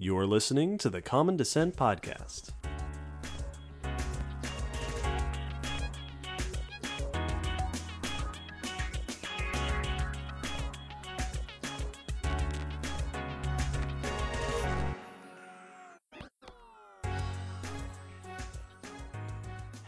You're listening to the Common Descent Podcast.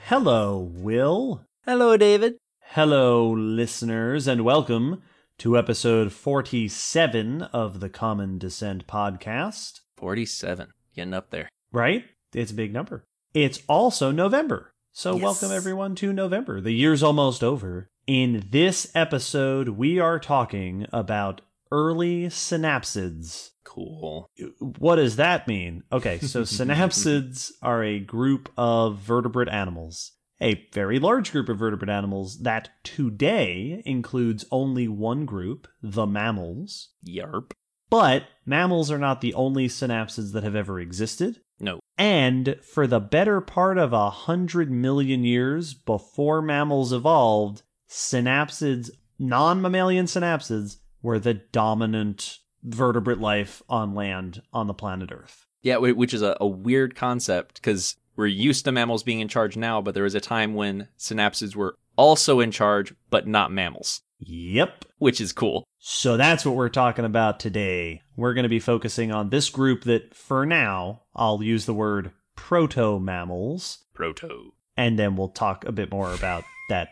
Hello, Will. Hello, David. Hello, listeners, and welcome to episode 47 of the Common Descent podcast. 47. Getting up there. Right? It's a big number. It's also November. So, Yes. welcome everyone to November. The year's almost over. In this episode, we are talking about early synapsids. Cool. What does that mean? Okay, so synapsids are a group of vertebrate animals, a very large group of vertebrate animals that today includes only one group, the mammals. Yarp. But mammals are not the only synapsids that have ever existed. No. And for the better part of a hundred million years before mammals evolved, synapsids, non mammalian synapsids, were the dominant vertebrate life on land on the planet Earth. Yeah, which is a, a weird concept because we're used to mammals being in charge now, but there was a time when synapsids were also in charge, but not mammals, Yep. which is cool. So that's what we're talking about today. We're going to be focusing on this group that, for now, I'll use the word proto mammals, Proto. and then we'll talk a bit more about that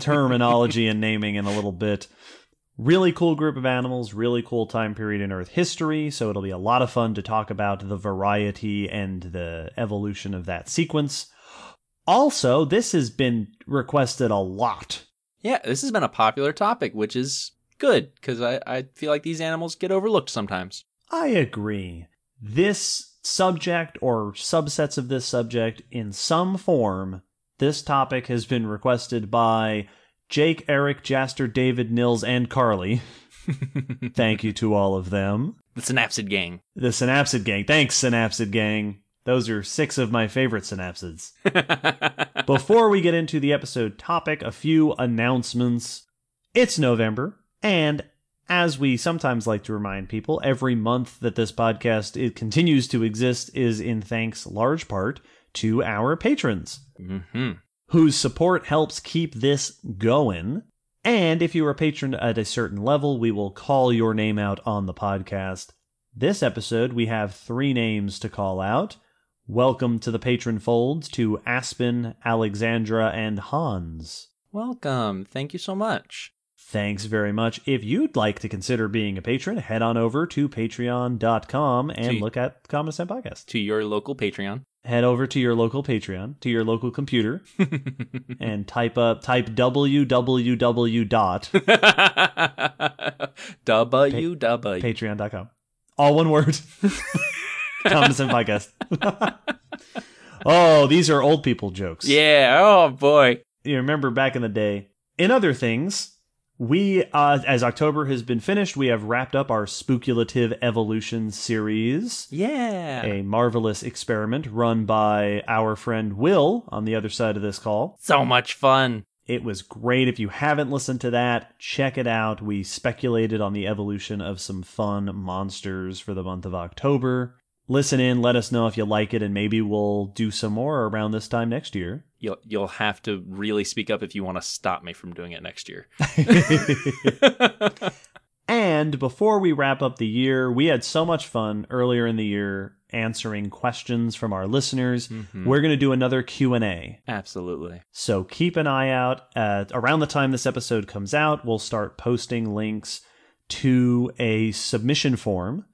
terminology and naming in a little bit. Really cool group of animals, really cool time period in Earth history, so it'll be a lot of fun to talk about the variety and the evolution of that sequence. Also, this has been requested a lot. Yeah, this has been a popular topic, which is good because I, I feel like these animals get overlooked sometimes. I agree. This subject or subsets of this subject in some form, this topic has been requested by Jake, Eric, Jaster, David, Nils, and Carly. Thank you to all of them. The Synapsid Gang. The Synapsid Gang. Thanks, Synapsid Gang. Those are six of my favorite synapsids. Before we get into the episode topic, a few announcements. It's November, and as we sometimes like to remind people, every month that this podcast it continues to exist is in thanks large part to our patrons hmm whose support helps keep this going. And if you are a patron at a certain level, we will call your name out on the podcast. This episode, we have three names to call out. Welcome to the patron fold to Aspen, Alexandra, and Hans. Welcome. Thank you so much. Thanks very much. If you'd like to consider being a patron, head on over to patreon.com and Gee. look at Common Sense Podcast. To your local Patreon. Head over to your local Patreon, to your local computer, and type up type www dot WW. patreon.com. All one word. Common Sense Podcast. oh, these are old people jokes. Yeah. Oh boy. You remember back in the day. In other things, we, uh, as October has been finished, we have wrapped up our speculative evolution series. Yeah. A marvelous experiment run by our friend Will on the other side of this call. So much fun. It was great. If you haven't listened to that, check it out. We speculated on the evolution of some fun monsters for the month of October. Listen in, let us know if you like it, and maybe we'll do some more around this time next year. You'll you'll have to really speak up if you want to stop me from doing it next year. and before we wrap up the year, we had so much fun earlier in the year answering questions from our listeners. Mhm. We're going to do another Q&A. Absolutely. So keep an eye out. Uh, around the time this episode comes out, we'll start posting links to a submission form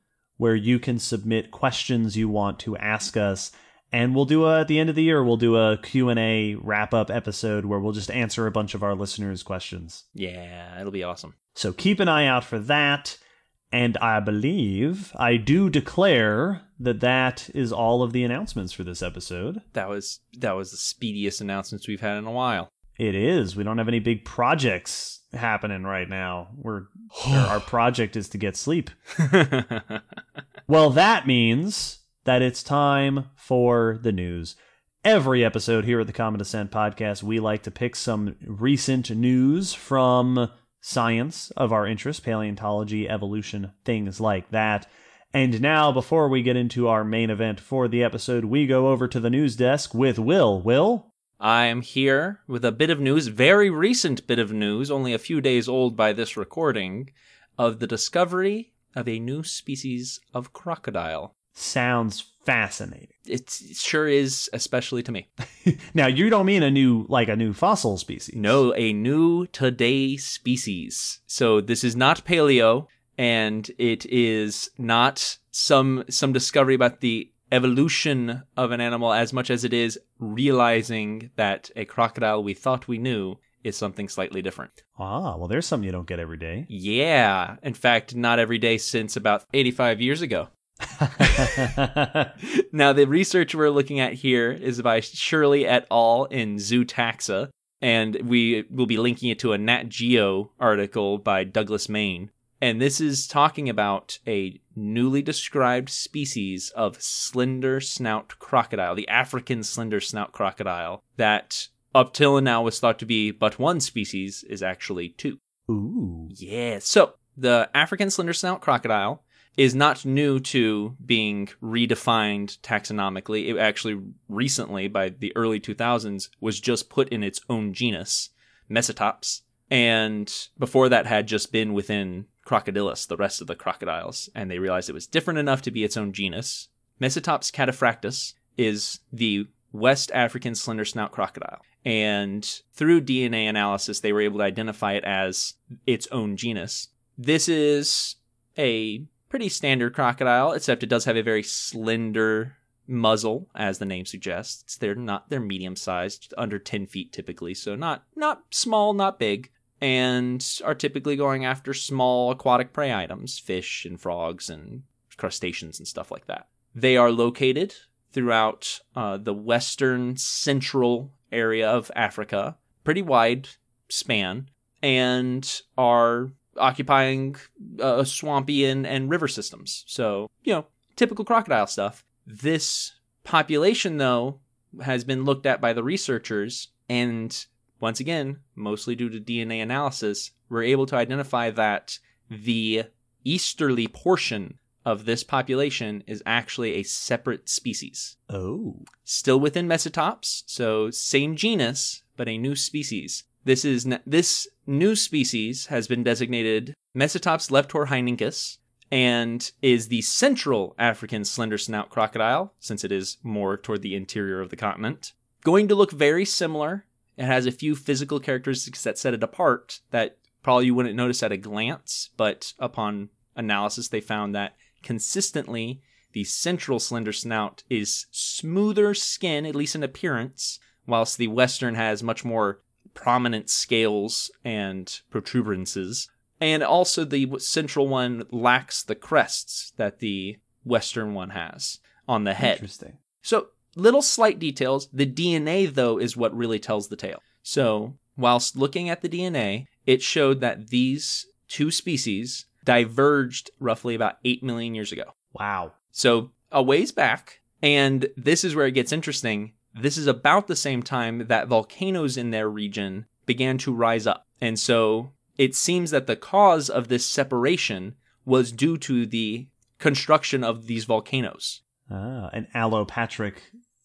where you can submit questions you want to ask us. And we'll do a, at the end of the year, we'll do a Q&A wrap-up episode where we'll just answer a bunch of our listeners' questions. Yeah, it'll be awesome. So keep an eye out for that. And I believe, I do declare that that is all of the announcements for this episode. That was that was the speediest announcements we've had in a while. It is. We don't have any big projects happening right now. We're our, our project is to get sleep. Well, that means that it's time for the news. Every episode here at the Common Descent podcast, we like to pick some recent news from science of our interest, paleontology, evolution, things like that. And now, before we get into our main event for the episode, we go over to the news desk with Will. Will? I'm here with a bit of news, very recent bit of news, only a few days old by this recording, of the discovery of a new species of crocodile. Sounds fascinating. It sure is, especially to me. Now, you don't mean a new, like a new fossil species. No, a new today species. So this is not paleo, and it is not some some discovery about the evolution of an animal as much as it is realizing that a crocodile we thought we knew is something slightly different. Ah, well, there's something you don't get every day. Yeah, in fact, not every day since about 85 years ago. now, the research we're looking at here is by Shirley et al. in Zootaxa, and we will be linking it to a Nat Geo article by Douglas Main. And this is talking about a newly described species of slender snout crocodile, the African slender snout crocodile, that up till now was thought to be but one species, is actually two. Ooh. Yeah. So the African slender snout crocodile is not new to being redefined taxonomically. It actually recently, by the early 2000s, was just put in its own genus, Mecistops. And before that had just been within Crocodylus, the rest of the crocodiles. And they realized it was different enough to be its own genus. Mecistops cataphractus is the West African slender snout crocodile. And through DNA analysis, they were able to identify it as its own genus. This is a pretty standard crocodile, except it does have a very slender muzzle, as the name suggests. They're not they're medium sized, under ten feet typically, so not not small, not big, and are typically going after small aquatic prey items, fish and frogs and crustaceans and stuff like that. They are located throughout uh, the western central area of Africa, pretty wide span, and are occupying uh, swampy and, and river systems. So, you know, typical crocodile stuff. This population, though, has been looked at by the researchers, and once again, mostly due to DNA analysis, we're able to identify that the easterly portion of this population is actually a separate species. Oh. Still within Mecistops, so same genus, but a new species. This is n- this new species has been designated Mecistops leptorhynchus and is the central African slender snout crocodile, since it is more toward the interior of the continent. Going to look very similar. It has a few physical characteristics that set it apart that probably you wouldn't notice at a glance, but upon analysis, they found that consistently the central slender snout is smoother skin, at least in appearance, whilst the western has much more prominent scales and protuberances. And also, the central one lacks the crests that the western one has on the head. Interesting. So, little slight details. The DNA, though, is what really tells the tale. So, whilst looking at the DNA, it showed that these two species diverged roughly about 8 million years ago. Wow. So, a ways back, and this is where it gets interesting. This is about the same time that volcanoes in their region began to rise up. And so, it seems that the cause of this separation was due to the construction of these volcanoes. Ah, an allopatric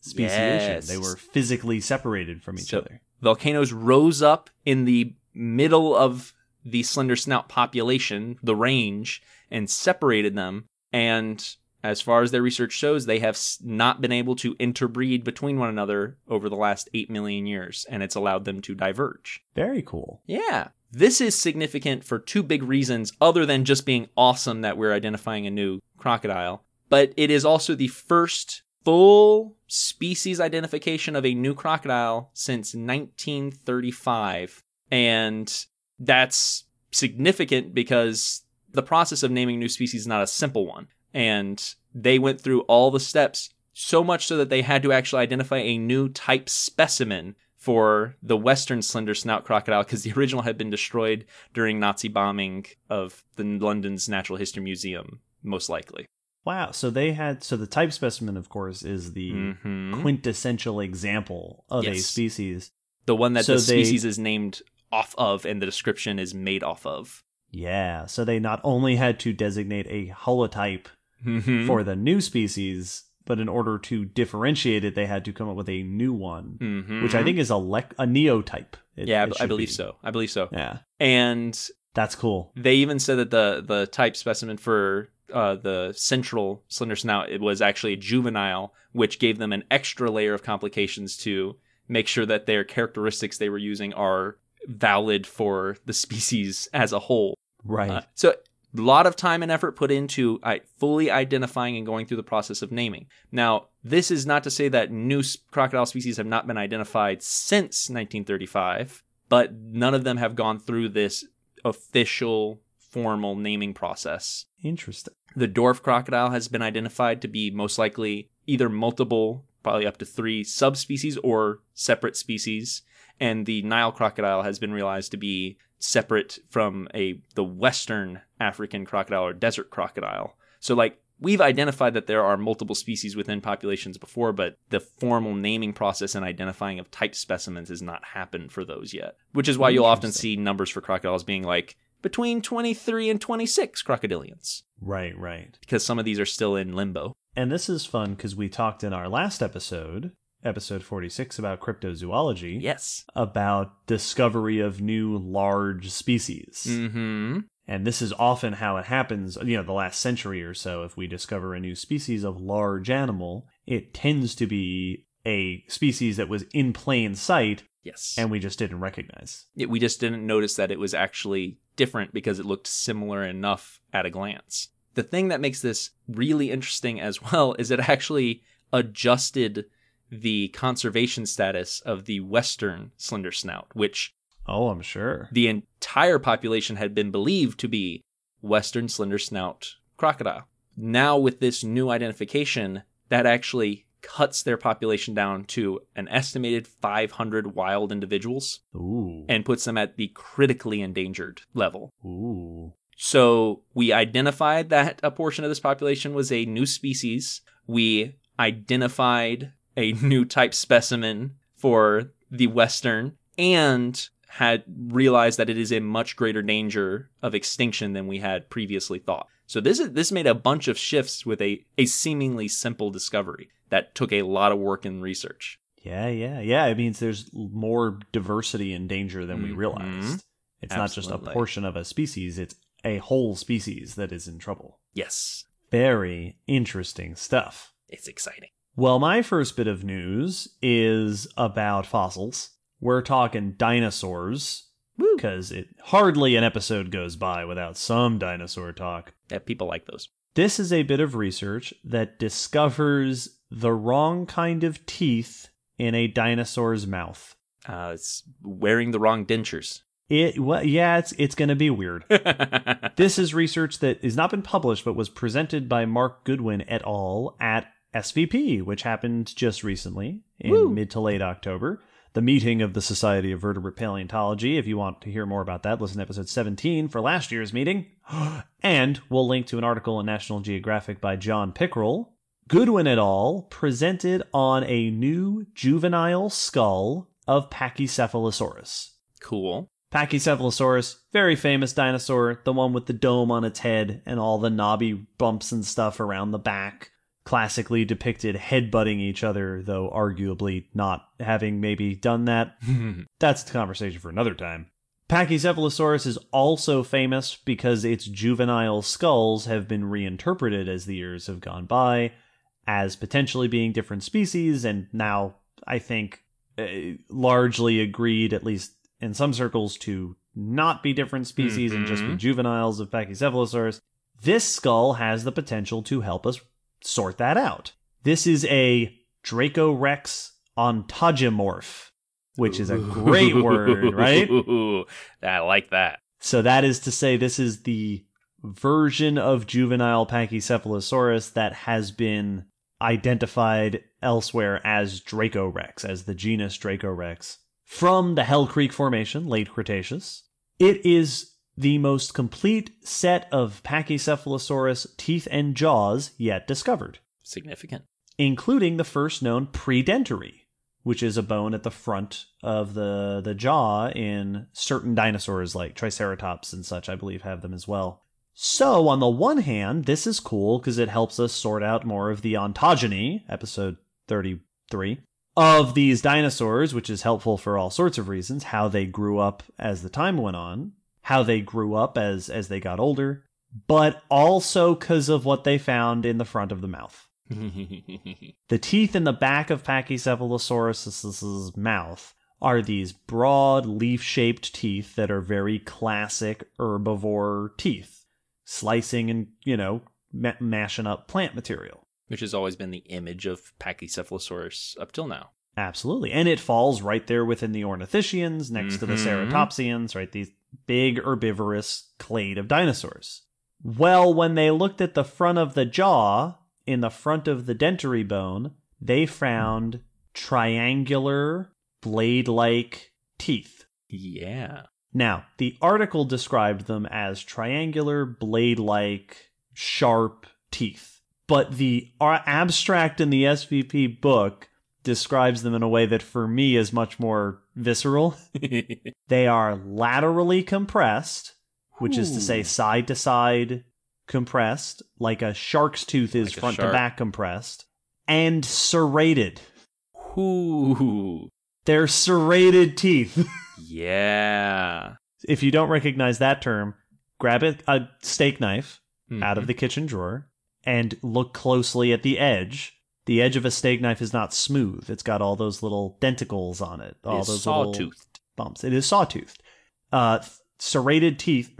speciation. Yes. They were physically separated from each So- other. volcanoes rose up in the middle of the slender snout population, the range, and separated them. And as far as their research shows, they have not been able to interbreed between one another over the last 8 million years, and it's allowed them to diverge. Very cool. Yeah. This is significant for two big reasons, other than just being awesome that we're identifying a new crocodile. But it is also the first full species identification of a new crocodile since 1935. And that's significant because the process of naming new species is not a simple one. And they went through all the steps, so much so that they had to actually identify a new type specimen for the western slender snout crocodile because the original had been destroyed during Nazi bombing of the London's Natural History Museum, most likely. Wow. So they had so the type specimen, of course, is the Mhm. quintessential example of a species. The one that So the they- species is named off of and the description is made off of. Yeah. So they not only had to designate a holotype Mhm. for the new species, but in order to differentiate it, they had to come up with a new one, Mhm. which I think is a lec- a neotype. It- yeah, it I believe be. so. I believe so. Yeah, And that's cool. they even said that the the type specimen for uh, the central slender snout it was actually a juvenile, which gave them an extra layer of complications to make sure that their characteristics they were using are valid for the species as a whole. Right. Uh, so a lot of time and effort put into fully identifying and going through the process of naming. Now, this is not to say that new crocodile species have not been identified since 1935, but none of them have gone through this official formal naming process. Interesting. The dwarf crocodile has been identified to be most likely either multiple, probably up to three subspecies or separate species, and the Nile crocodile has been realized to be separate from a the western African crocodile or desert crocodile. So like we've identified that there are multiple species within populations before, but the formal naming process and identifying of type specimens has not happened for those yet. Which is why you'll often see numbers for crocodiles being like between 23 and 26 crocodilians Right, right. because some of these are still in limbo. And this is fun because we talked in our last episode, episode 46, about cryptozoology, Yes. about discovery of new large species. Mm-hmm. And this is often how it happens, you know, the last century or so. If we discover a new species of large animal, it tends to be a species that was in plain sight Yes. and we just didn't recognize. It- we just didn't notice that it was actually different because it looked similar enough at a glance. The thing that makes this really interesting as well is it actually adjusted the conservation status of the western slender snout, which Oh, I'm sure. the entire population had been believed to be western slender snout crocodile. Now, with this new identification, that actually cuts their population down to an estimated 500 wild individuals Ooh. and puts them at the critically endangered level. Ooh. So we identified that a portion of this population was a new species. We identified a new type specimen for the Western and had realized that it is in much greater danger of extinction than we had previously thought. So this is this made a bunch of shifts with a, a seemingly simple discovery that took a lot of work and research. Yeah, yeah, yeah. It means there's more diversity and danger than we Mhm. realized. It's not just a portion of a species, it's a whole species that is in trouble. Yes, Very interesting stuff. it's exciting. Well, my first bit of news is about fossils. We're talking dinosaurs because it hardly an episode goes by without some dinosaur talk. Yeah, people like those. This is a bit of research that discovers the wrong kind of teeth in a dinosaur's mouth. Uh, it's wearing the wrong dentures. It well, yeah, it's it's going to be weird. This is research that has not been published but was presented by Mark Goodwin et al. at SVP, which happened just recently in Woo. mid to late October. The meeting of the Society of Vertebrate Paleontology. If you want to hear more about that, listen to episode 17 for last year's meeting. and we'll link to an article in National Geographic by John Pickrell. Goodwin et al. presented on a new juvenile skull of Pachycephalosaurus. cool. Pachycephalosaurus, very famous dinosaur, the one with the dome on its head and all the knobby bumps and stuff around the back. Classically depicted headbutting each other, though arguably not having maybe done that. That's the conversation for another time. Pachycephalosaurus is also famous because its juvenile skulls have been reinterpreted as the years have gone by as potentially being different species, and now I think uh, largely agreed, at least in some circles, to not be different species and just be Mhm. juveniles of Pachycephalosaurus. This skull has the potential to help us sort that out. This is a Dracorex ontogimorph, which is a great word, right? I like that. So that is to say, this is the version of juvenile Pachycephalosaurus that has been identified elsewhere as Dracorex, as the genus Dracorex, from the Hell Creek Formation, late Cretaceous. It is the most complete set of Pachycephalosaurus teeth and jaws yet discovered, Significant. including the first known predentary, which is a bone at the front of the, the jaw in certain dinosaurs like Triceratops and such, I believe, have them as well. So, on the one hand, this is cool because it helps us sort out more of the ontogeny, episode 33, of these dinosaurs, which is helpful for all sorts of reasons, how they grew up as the time went on, how they grew up as as they got older, but also because of what they found in the front of the mouth. The teeth in the back of Pachycephalosaurus's mouth are these broad leaf-shaped teeth that are very classic herbivore teeth, slicing and, you know, ma- mashing up plant material. Which has always been the image of Pachycephalosaurus up till now. Absolutely. And it falls right there within the ornithischians next to the Mhm. ceratopsians, right? These big herbivorous clade of dinosaurs. Well, when they looked at the front of the jaw, in the front of the dentary bone, they found triangular, blade like teeth. Yeah. Now, the article described them as triangular, blade like, sharp teeth. But the uh, abstract in the SVP book describes them in a way that for me is much more visceral. They are laterally compressed, which is to say side to side compressed, like a shark's tooth is Like front to back compressed, and serrated. Ooh. They're serrated teeth. Yeah. if you don't recognize that term, grab a, a steak knife out Mhm. of the kitchen drawer and look closely at the edge. The edge of a steak knife is not smooth. It's got all those little denticles on it. All It's those little sawtoothed. bumps. It is sawtoothed. Uh, serrated teeth.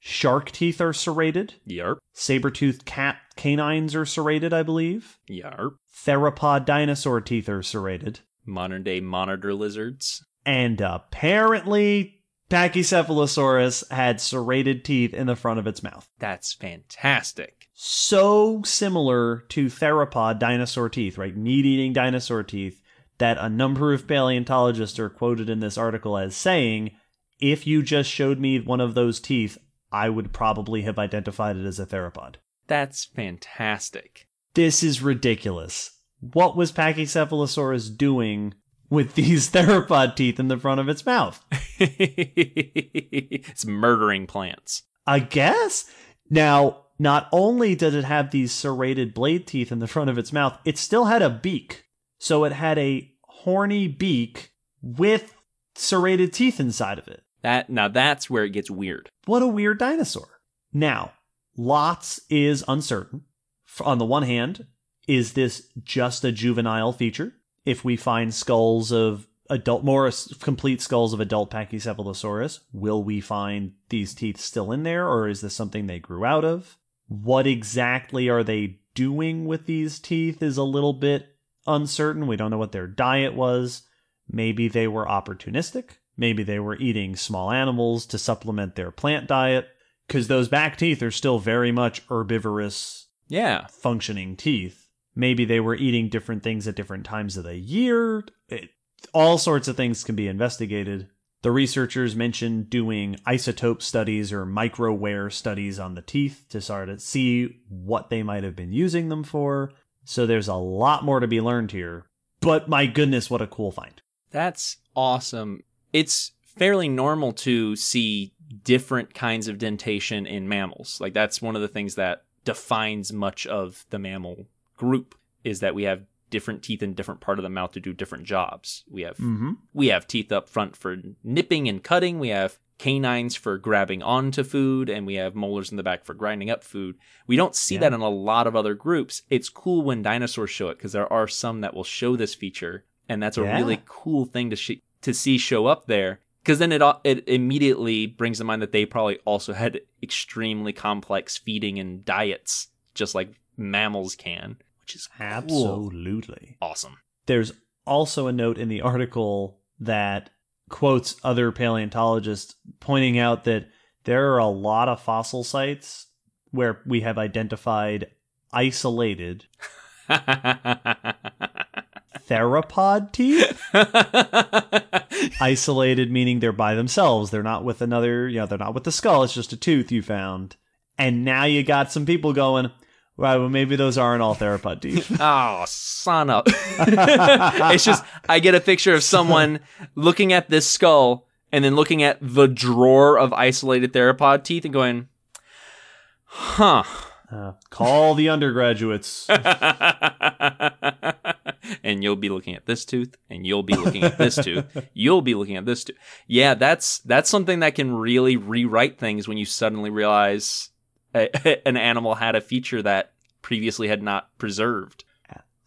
Shark teeth are serrated. Yarp. Saber-toothed cat canines are serrated, I believe. Yarp. Theropod dinosaur teeth are serrated. Modern day monitor lizards. And apparently, Pachycephalosaurus had serrated teeth in the front of its mouth. That's fantastic. So similar to theropod dinosaur teeth, right? Meat eating dinosaur teeth, that a number of paleontologists are quoted in this article as saying, if you just showed me one of those teeth, I would probably have identified it as a theropod. That's fantastic. This is ridiculous. What was Pachycephalosaurus doing with these theropod teeth in the front of its mouth? it's murdering plants. I guess. Now, not only did it have these serrated blade teeth in the front of its mouth, it still had a beak. So it had a horny beak with serrated teeth inside of it. That now that's where it gets weird. What a weird dinosaur. Now, lots is uncertain. On the one hand, is this just a juvenile feature? If we find skulls of adult, more complete skulls of adult Pachycephalosaurus, will we find these teeth still in there, or is this something they grew out of? What exactly are they doing with these teeth is a little bit uncertain. We don't know what their diet was. Maybe they were opportunistic. Maybe they were eating small animals to supplement their plant diet. Because those back teeth are still very much herbivorous Yeah. functioning teeth. Maybe they were eating different things at different times of the year. It, all sorts of things can be investigated. The researchers mentioned doing isotope studies or microwear studies on the teeth to sort of see what they might have been using them for. So there's a lot more to be learned here. But my goodness, what a cool find. That's awesome. It's fairly normal to see different kinds of dentation in mammals. Like that's one of the things that defines much of the mammal group is that we have different teeth in different part of the mouth to do different jobs. We have Mm-hmm. we have teeth up front for nipping and cutting. We have canines for grabbing onto food, and we have molars in the back for grinding up food. We don't see Yeah. that in a lot of other groups. It's cool when dinosaurs show it because there are some that will show this feature, and that's a Yeah. really cool thing to sh- to see show up there. Because then it it immediately brings to mind that they probably also had extremely complex feeding and diets, just like mammals can, which is cool. Absolutely. awesome. There's also a note in the article that quotes other paleontologists pointing out that there are a lot of fossil sites where we have identified isolated theropod teeth. isolated meaning they're by themselves. They're not with another, you know, they're not with the skull. It's just a tooth you found. And now you got some people going, right, well, maybe those aren't all theropod teeth. Oh, son up. it's just, I get a picture of someone looking at this skull and then looking at the drawer of isolated theropod teeth and going, Huh. Uh, call the undergraduates. and you'll be looking at this tooth and you'll be looking at this tooth you'll be looking at this tooth yeah that's that's something that can really rewrite things when you suddenly realize a, an animal had a feature that previously had not preserved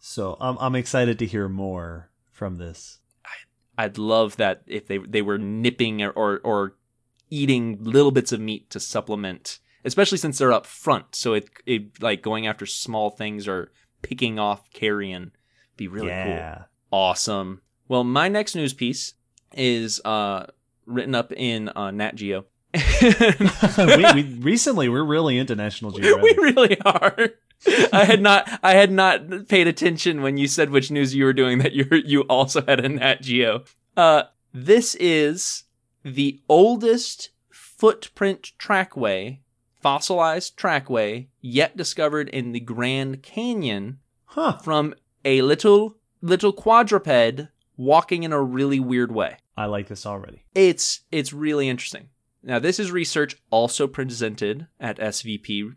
so I'm I'm excited to hear more from this. I'd love that if they they were nipping or, or, or eating little bits of meat to supplement, especially since they're up front. So it it like going after small things or picking off carrion be really yeah. cool. Awesome. Well, my next news piece is uh written up in uh, Nat Geo. we, we recently we're really into National Geographic. we really are. I had not I had not paid attention when you said which news you were doing that you you also had a Nat Geo. Uh, this is the oldest footprint trackway, fossilized trackway yet discovered in the Grand Canyon Huh. from a little little quadruped walking in a really weird way. I like this already. It's it's really interesting. Now this is research also presented at SVP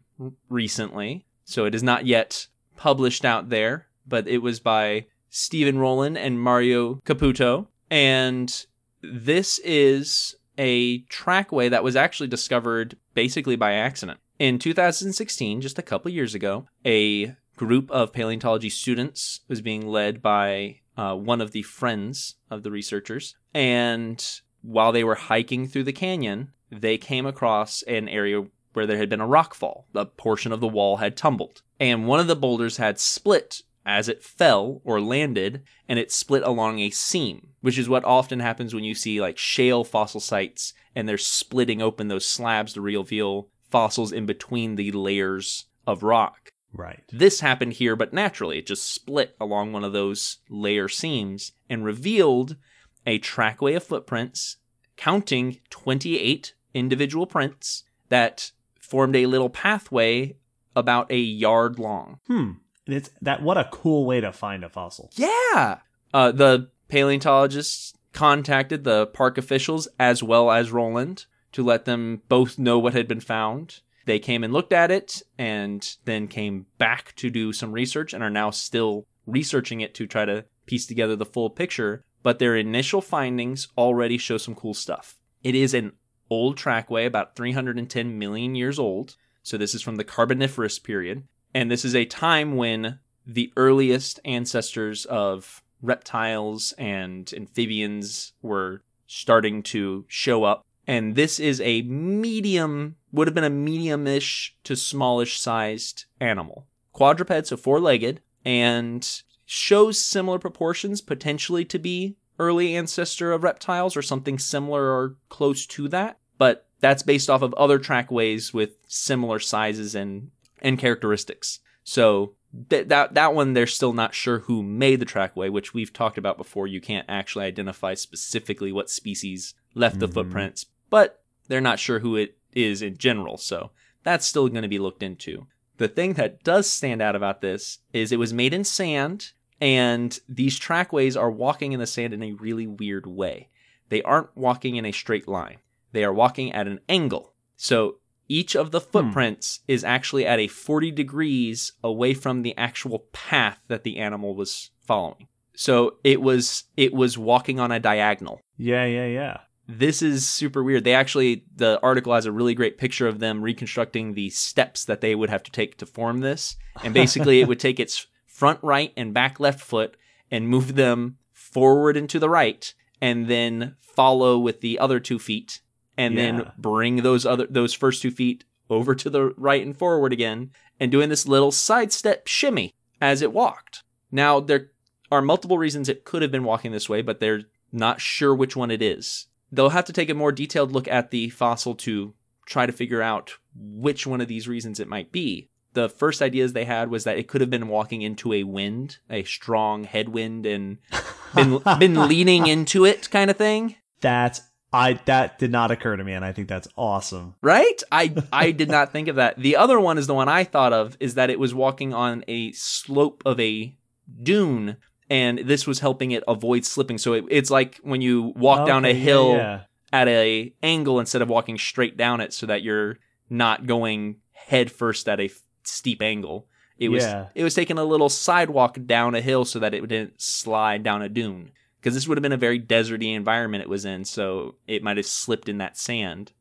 recently. So it is not yet published out there, but it was by Stephen Rowland and Mario Caputo. And this is a trackway that was actually discovered basically by accident. In 2016, just a couple years ago, a group of paleontology students was being led by uh, one of the friends of the researchers. And while they were hiking through the canyon, they came across an area where there had been a rock fall. A portion of the wall had tumbled, and one of the boulders had split as it fell or landed, and it split along a seam, which is what often happens when you see like shale fossil sites and they're splitting open those slabs to reveal fossils in between the layers of rock. Right. This happened here, but naturally, it just split along one of those layer seams and revealed a trackway of footprints, counting 28 individual prints that formed a little pathway about a yard long. Hmm. It's that what a cool way to find a fossil. Yeah. Uh, the paleontologists contacted the park officials as well as Rowland to let them both know what had been found. They came and looked at it and then came back to do some research and are now still researching it to try to piece together the full picture. But their initial findings already show some cool stuff. It is an old trackway, about 310 million years old. So this is from the Carboniferous period. And this is a time when the earliest ancestors of reptiles and amphibians were starting to show up. And this is a medium, would have been a medium-ish to smallish sized animal. Quadruped, so four legged, and shows similar proportions potentially to be early ancestor of reptiles or something similar or close to that. But that's based off of other trackways with similar sizes and, and characteristics. So th- that that one they're still not sure who made the trackway, which we've talked about before. You can't actually identify specifically what species left the Mhm. footprints, but they're not sure who it is in general. So that's still going to be looked into. The thing that does stand out about this is it was made in sand, and these trackways are walking in the sand in a really weird way. They aren't walking in a straight line, they are walking at an angle. So each of the hmm. footprints is actually at a 40 degrees away from the actual path that the animal was following. So it was it was walking on a diagonal Yeah, yeah, yeah. This is super weird. They actually, the article has a really great picture of them reconstructing the steps that they would have to take to form this. And basically, it would take its front right and back left foot and move them forward and to the right, and then follow with the other two feet, and then bring those other those first two feet over to the right and forward again, and doing this little sidestep shimmy as it walked. Now there are multiple reasons it could have been walking this way, but they're not sure which one it is. They'll have to take a more detailed look at the fossil to try to figure out which one of these reasons it might be. The first ideas they had was that it could have been walking into a wind, a strong headwind, and been been leaning into it, kind of thing. That's I that did not occur to me, and I think that's awesome. Right? I I did not think of that. The other one is the one I thought of is that it was walking on a slope of a dune and this was helping it avoid slipping. So it, it's like when you walk down a Okay, yeah, hill yeah. at a angle instead of walking straight down it so that you're not going head first at a f- steep angle. It was Yeah. it was taking a little sidewalk down a hill so that it didn't slide down a dune. Because this would have been a very deserty environment it was in, so it might have slipped in that sand.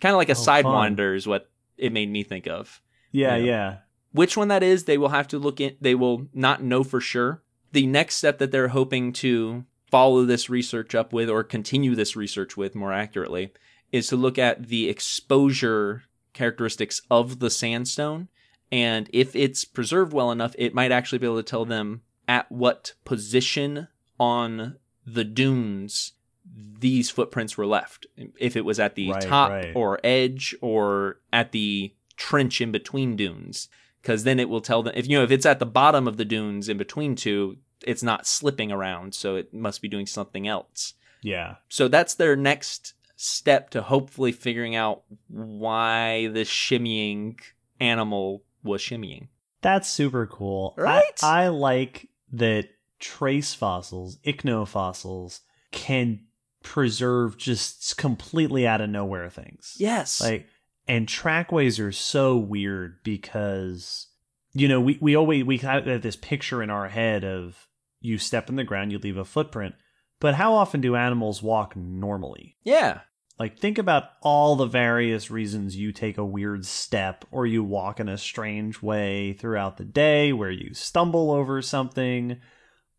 Kind of like a Oh, fun. sidewinder is what it made me think of. Yeah, Yeah. yeah. Which one that is, they will have to look in. They will not know for sure. The next step that they're hoping to follow this research up with, or continue this research with more accurately, is to look at the exposure characteristics of the sandstone. And if it's preserved well enough, it might actually be able to tell them at what position on the dunes these footprints were left. If it was at the Right, top right. or edge or at the trench in between dunes because then it will tell them if you know if it's at the bottom of the dunes in between two it's not slipping around so it must be doing something else Yeah. so that's their next step to hopefully figuring out why this shimmying animal was shimmying That's super cool. I- Right? I, like that trace fossils, ichnofossils, can preserve just completely out of nowhere things. yes Like, and trackways are so weird because, you know, we, we always, we have this picture in our head of you step in the ground, you leave a footprint. But how often do animals walk normally? yeah Like, think about all the various reasons you take a weird step or you walk in a strange way throughout the day where you stumble over something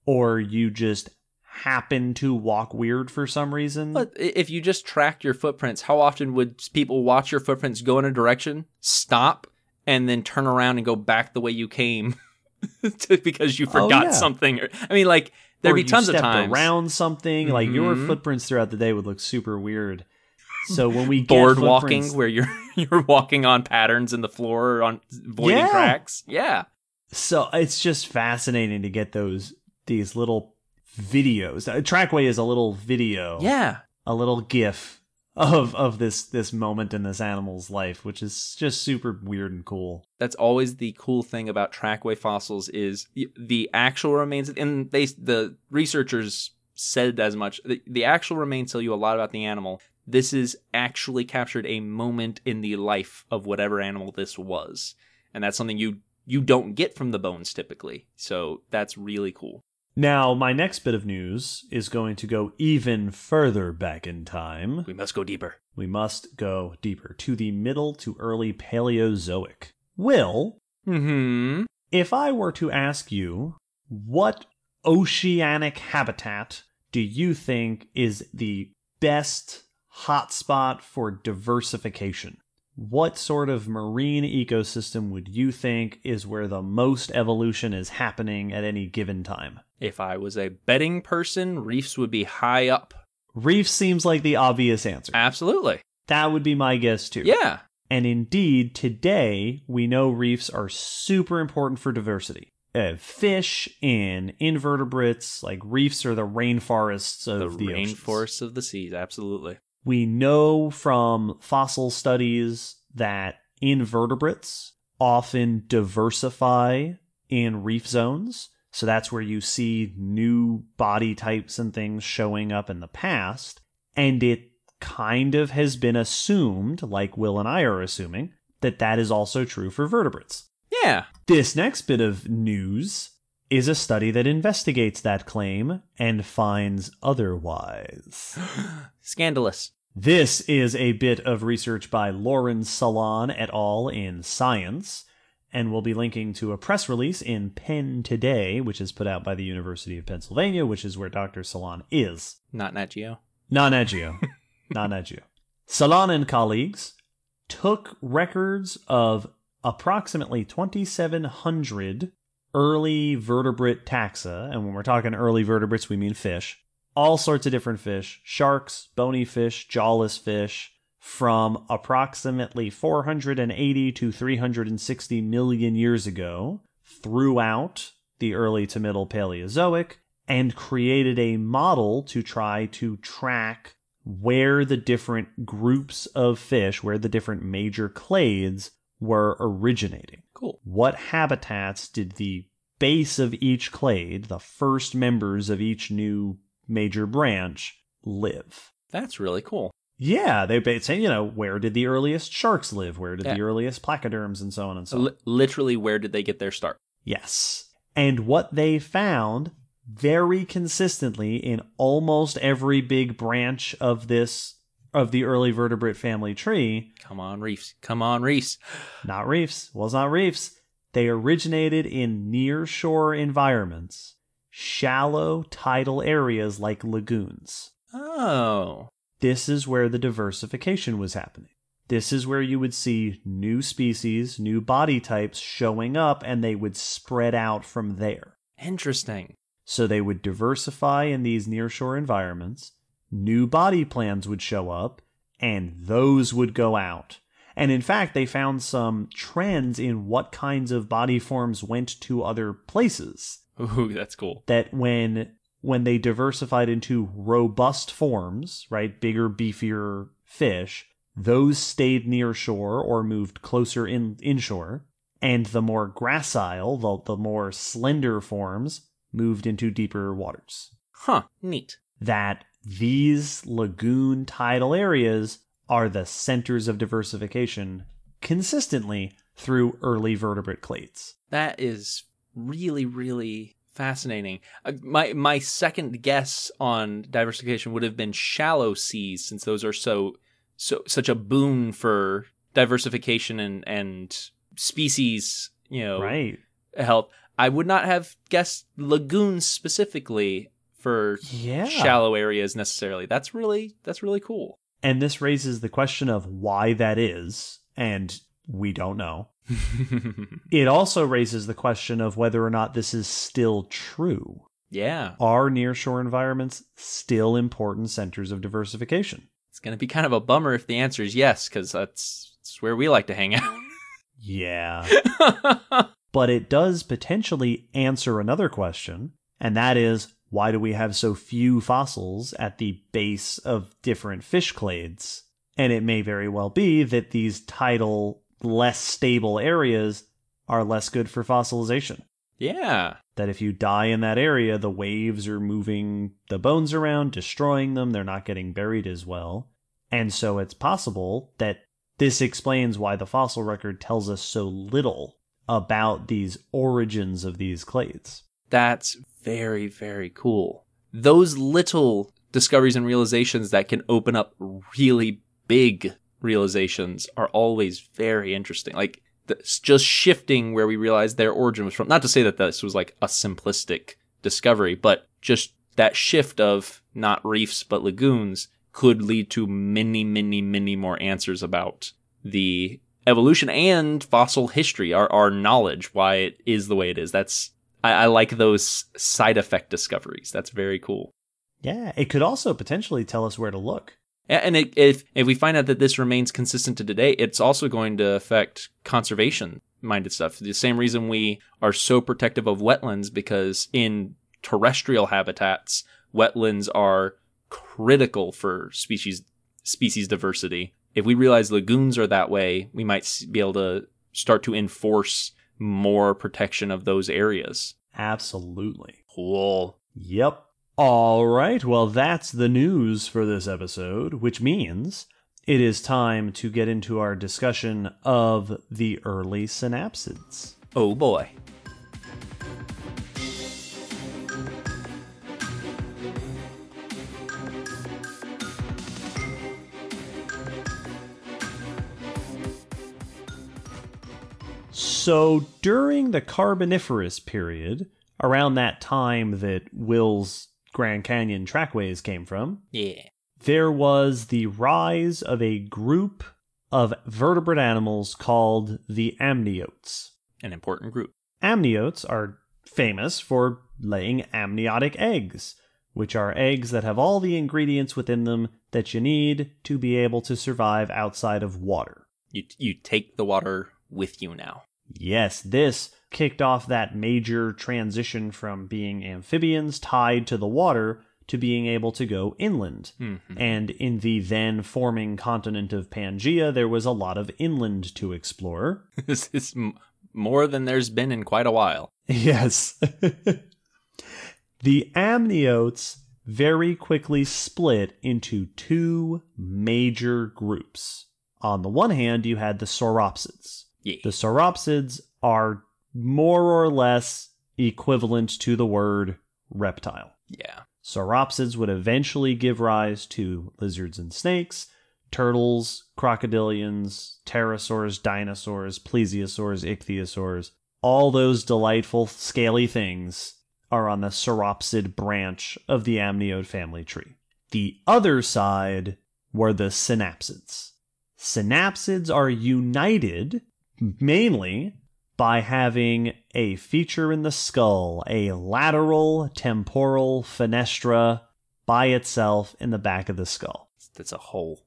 or you just happen to walk weird for some reason. But if you just tracked your footprints, how often would people watch your footprints go in a direction, stop, and then turn around and go back the way you came to- because you Oh, forgot yeah. something? I mean, like there'd Or be tons of times. around something. Like your Mhm. footprints throughout the day would look super weird. So when we board walking where you're you're walking on patterns in the floor or on voiding Yeah. cracks. Yeah. so it's just fascinating to get those these little videos. Uh, Trackway is a little video. Yeah. a little gif of of this this moment in this animal's life which is just super weird and cool That's always the cool thing about trackway fossils is y- the actual remains and they the researchers said as much the, the actual remains tell you a lot about the animal this is actually captured a moment in the life of whatever animal this was and that's something you you don't get from the bones typically so that's really cool now my next bit of news is going to go even further back in time we must go deeper we must go deeper to the middle to early paleozoic will hmm if i were to ask you what oceanic habitat do you think is the best hotspot for diversification? What sort of marine ecosystem would you think is where the most evolution is happening at any given time? If i was a betting person reefs would be high up Reefs seems like the obvious answer. absolutely That would be my guess too. yeah And indeed, today we know reefs are super important for diversity. Uh, fish and invertebrates, like reefs, are the rainforests of the, the, rainforests of the seas absolutely We know from fossil studies that invertebrates often diversify in reef zones. So that's where you see new body types and things showing up in the past. And it kind of has been assumed, like Will and I are assuming, that that is also true for vertebrates. yeah This next bit of news is a study that investigates that claim and finds otherwise. scandalous This is a bit of research by Lauren Sallan et al. in Science, and we'll be linking to a press release in Penn Today, which is put out by the University of Pennsylvania, which is where Dr. Sallan is. not nat geo Not Nat Geo. Not Nat Geo. Sallan and colleagues took records of approximately 2,700 early vertebrate taxa. And when we're talking early vertebrates, we mean fish. All sorts of different fish sharks, bony fish, jawless fish from approximately 480 to 360 million years ago throughout the early to middle Paleozoic and created a model to try to track where the different groups of fish, where the different major clades were originating. cool What habitats did the base of each clade, the first members of each new major branch, live? that's really cool Yeah, they say, you know, where did the earliest sharks live? Where did Yeah. the earliest placoderms and so on and so on? Li- literally, where did they get their start? Yes. And what they found very consistently in almost every big branch of this of the early vertebrate family tree, Come on, Reefs. Come on, Reefs. not reefs, well, it's not reefs. They originated in near-shore environments, shallow tidal areas like lagoons. Oh. This is where the diversification was happening. This is where you would see new species, new body types showing up, and they would spread out from there. Interesting. So they would diversify in these nearshore environments, new body plans would show up, and those would go out. And in fact, they found some trends in what kinds of body forms went to other places. Ooh, that's cool. That when when they diversified into robust forms, right, bigger, beefier fish, those stayed near shore or moved closer in inshore, and the more gracile, the, the more slender forms moved into deeper waters. Huh. Neat. That these lagoon tidal areas are the centers of diversification consistently through early vertebrate clades. That is really, really fascinating. Uh, my my second guess on diversification would have been shallow seas, since those are so so such a boon for diversification and and species. You know, Right. health. I would not have guessed lagoons specifically for Yeah. shallow areas necessarily. That's really that's really cool. And this raises the question of why that is, and we don't know. It also raises the question of whether or not this is still true. yeah, Are nearshore environments still important centers of diversification? it's gonna be kind of a bummer if the answer is yes, because that's, that's where we like to hang out. Yeah. but it does potentially answer another question, and that is why do we have so few fossils at the base of different fish clades? And it may very well be that these tidal, less stable areas are less good for fossilization. yeah, That if you die in that area, the waves are moving the bones around, destroying them, they're not getting buried as well. And so it's possible that this explains why the fossil record tells us so little about these origins of these clades. that's very very cool. Those little discoveries and realizations that can open up really big realizations are always very interesting. Like just shifting where we realize their origin was from. Not to say that this was like a simplistic discovery, but just that shift of not reefs but lagoons could lead to many, many, many more answers about the evolution and fossil history, our, our knowledge, why it is the way it is. That's I, I like those side effect discoveries. That's very cool. Yeah, it could also potentially tell us where to look. And it, if if we find out that this remains consistent to today, it's also going to affect conservation minded stuff. The same reason we are so protective of wetlands because in terrestrial habitats, wetlands are critical for species species diversity. If we realize lagoons are that way, we might be able to start to enforce more protection of those areas. Absolutely. Cool. Yep. All right. Well, that's the news for this episode, which means it is time to get into our discussion of the early synapsids. Oh boy. So, during the Carboniferous period, around that time that Will's Grand Canyon trackways came from, Yeah. there was the rise of a group of vertebrate animals called the amniotes. An important group. Amniotes are famous for laying amniotic eggs, which are eggs that have all the ingredients within them that you need to be able to survive outside of water. You you take the water with you now. Yes, this kicked off that major transition from being amphibians tied to the water to being able to go inland. Mhm. And in the then forming continent of Pangaea, there was a lot of inland to explore. this is m- more than there's been in quite a while. Yes. the amniotes very quickly split into two major groups. On the one hand, you had the sauropsids. Yeah. The sauropsids are more or less equivalent to the word reptile. yeah. Sauropsids would eventually give rise to lizards and snakes, turtles, crocodilians, pterosaurs, dinosaurs, plesiosaurs, ichthyosaurs. All those delightful scaly things are on the sauropsid branch of the amniote family tree. The other side were the synapsids. Synapsids are united mainly by having a feature in the skull, a lateral temporal fenestra by itself in the back of the skull. That's a hole.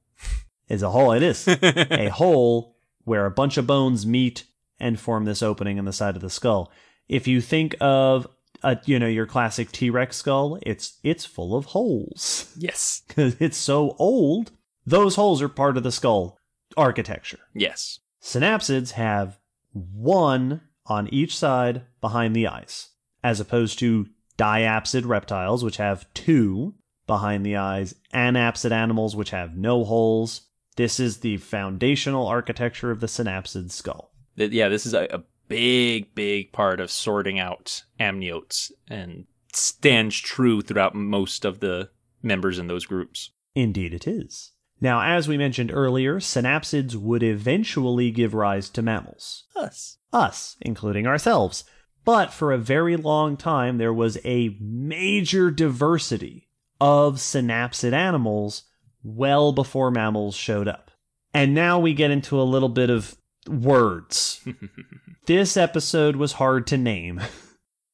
Is a hole, it is. a hole where a bunch of bones meet and form this opening in the side of the skull. If you think of a, you know your classic T-Rex skull, it's it's full of holes yes. because it's so old. Those holes are part of the skull architecture. Yes. Synapsids have one on each side behind the eyes, as opposed to diapsid reptiles, which have two behind the eyes, anapsid animals, which have no holes. This is the foundational architecture of the synapsid skull. Yeah, this is a, a big, big part of sorting out amniotes and stands true throughout most of the members in those groups. Indeed, it is. Now, as we mentioned earlier, synapsids would eventually give rise to mammals. Us. us, including ourselves. But for a very long time, there was a major diversity of synapsid animals well before mammals showed up. And now we get into a little bit of words. this episode was hard to name.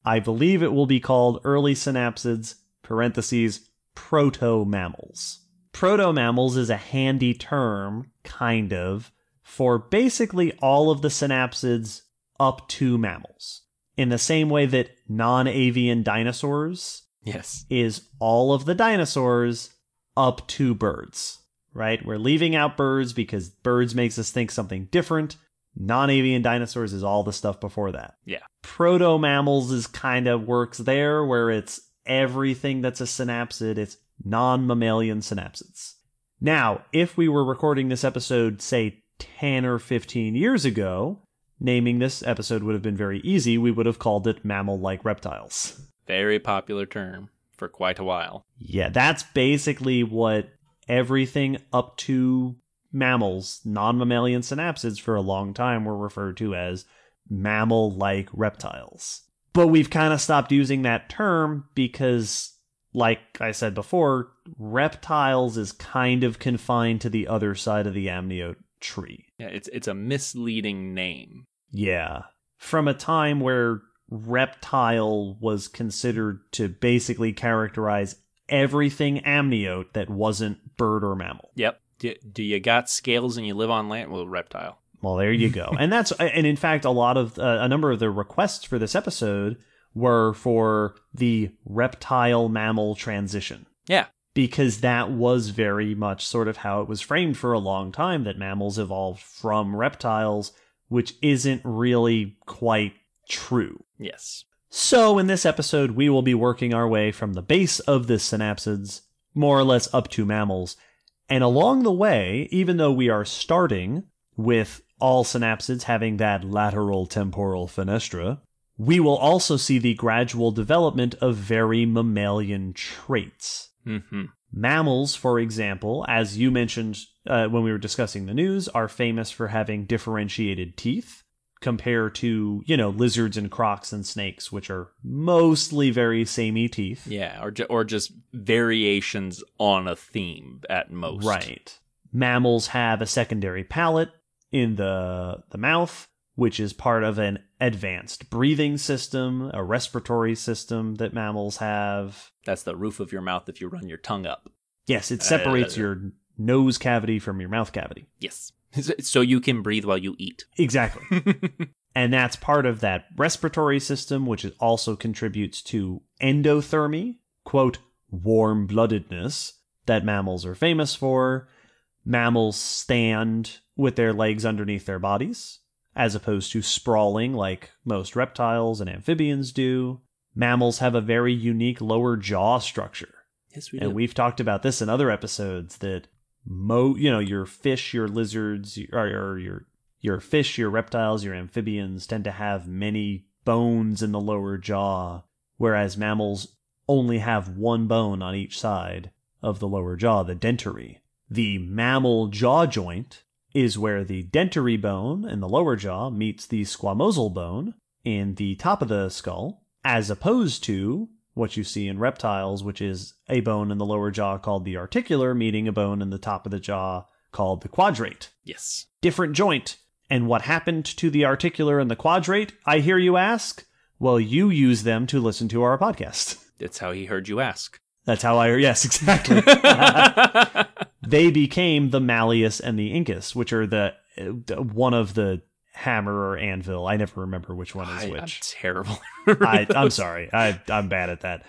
I believe it will be called Early Synapsids, parentheses, Proto Mammals. Proto mammals is a handy term, kind of, for basically all of the synapsids up to mammals. In the same way that non avian dinosaurs yes. is all of the dinosaurs up to birds, right? We're leaving out birds because birds makes us think something different. Non avian dinosaurs is all the stuff before that. Yeah. Proto mammals is kind of works there where it's everything that's a synapsid, it's non mammalian synapsids. Now, if we were recording this episode, say 10 or 15 years ago, naming this episode would have been very easy. We would have called it mammal like reptiles. Very popular term for quite a while. Yeah, that's basically what everything up to mammals, non mammalian synapsids, for a long time were referred to as mammal like reptiles. But we've kind of stopped using that term because, like I said before, reptiles is kind of confined to the other side of the amniote tree. Yeah, it's it's a misleading name. Yeah. From a time where reptile was considered to basically characterize everything amniote that wasn't bird or mammal. Yep. Do, do you got scales and you live on land? Well, reptile. Well, there you go. and that's and in fact a lot of uh, a number of the requests for this episode were for the reptile mammal transition Yeah. because that was very much sort of how it was framed for a long time that mammals evolved from reptiles, which isn't really quite true. Yes. So, in this episode, we will be working our way from the base of the synapsids, more or less up to mammals. And along the way, even though we are starting with all synapsids having that lateral temporal fenestra, we will also see the gradual development of very mammalian traits. Mm-hmm. Mammals, for example, as you mentioned uh, when we were discussing the news, are famous for having differentiated teeth compared to, you know, lizards and crocs and snakes, which are mostly very samey teeth. Yeah, or ju- or just variations on a theme at most. Right. Mammals have a secondary palate in the the mouth, which is part of an advanced breathing system, a respiratory system that mammals have. That's the roof of your mouth if you run your tongue up. Yes, it uh, separates your nose cavity from your mouth cavity. Yes. So you can breathe while you eat. Exactly. and that's part of that respiratory system, which also contributes to endothermy, quote, warm bloodedness, that mammals are famous for. Mammals stand with their legs underneath their bodies, as opposed to sprawling like most reptiles and amphibians do. Mammals have a very unique lower jaw structure. Yes, we do. and we've talked about this in other episodes that mo you know your fish your lizards or, or your your fish your reptiles your amphibians tend to have many bones in the lower jaw whereas mammals only have one bone on each side of the lower jaw the dentary the mammal jaw joint is where the dentary bone in the lower jaw meets the squamosal bone in the top of the skull as opposed to what you see in reptiles, which is a bone in the lower jaw called the articular, meeting a bone in the top of the jaw called the quadrate. yes. Different joint. And what happened to the articular and the quadrate, I hear you ask? Well, you use them to listen to our podcast. That's how he heard you ask. That's how I, yes, exactly. they became the malleus and the incus, which are the uh, one of the hammer or anvil. I never remember which one is I, am which. terrible. I, I'm sorry. I, I'm bad at that.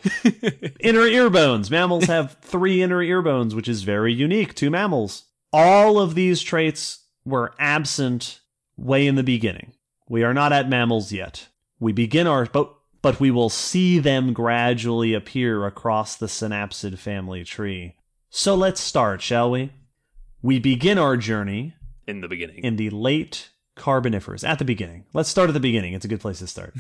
inner ear bones. Mammals have three inner ear bones, which is very unique to mammals. All of these traits were absent way in the beginning. We are not at mammals yet. We begin our, but, but we will see them gradually appear across the synapsid family tree. So let's start, shall we? We begin our journey in the beginning. in the late Carboniferous, at the beginning. Let's start at the beginning. It's a good place to start.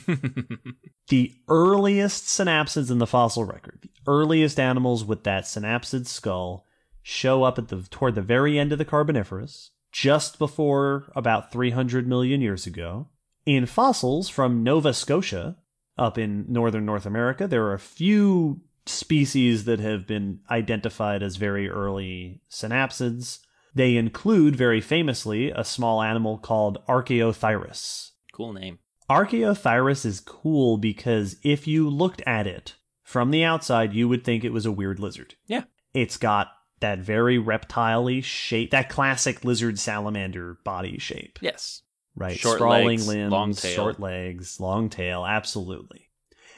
the earliest synapsids in the fossil record, the earliest animals with that synapsid skull, show up at the toward the very end of the Carboniferous, just before about 300 million years ago. In fossils from Nova Scotia, up in northern North America, there are a few species that have been identified as very early synapsids. They include, very famously, a small animal called Archaeothyris. cool name. Archaeothyris is cool because if you looked at it from the outside, you would think it was a weird lizard. Yeah. It's got that very reptile shape, that classic lizard salamander body shape, Yes. Right? Short Sprawling legs, limbs, long tail. short legs, long tail, absolutely.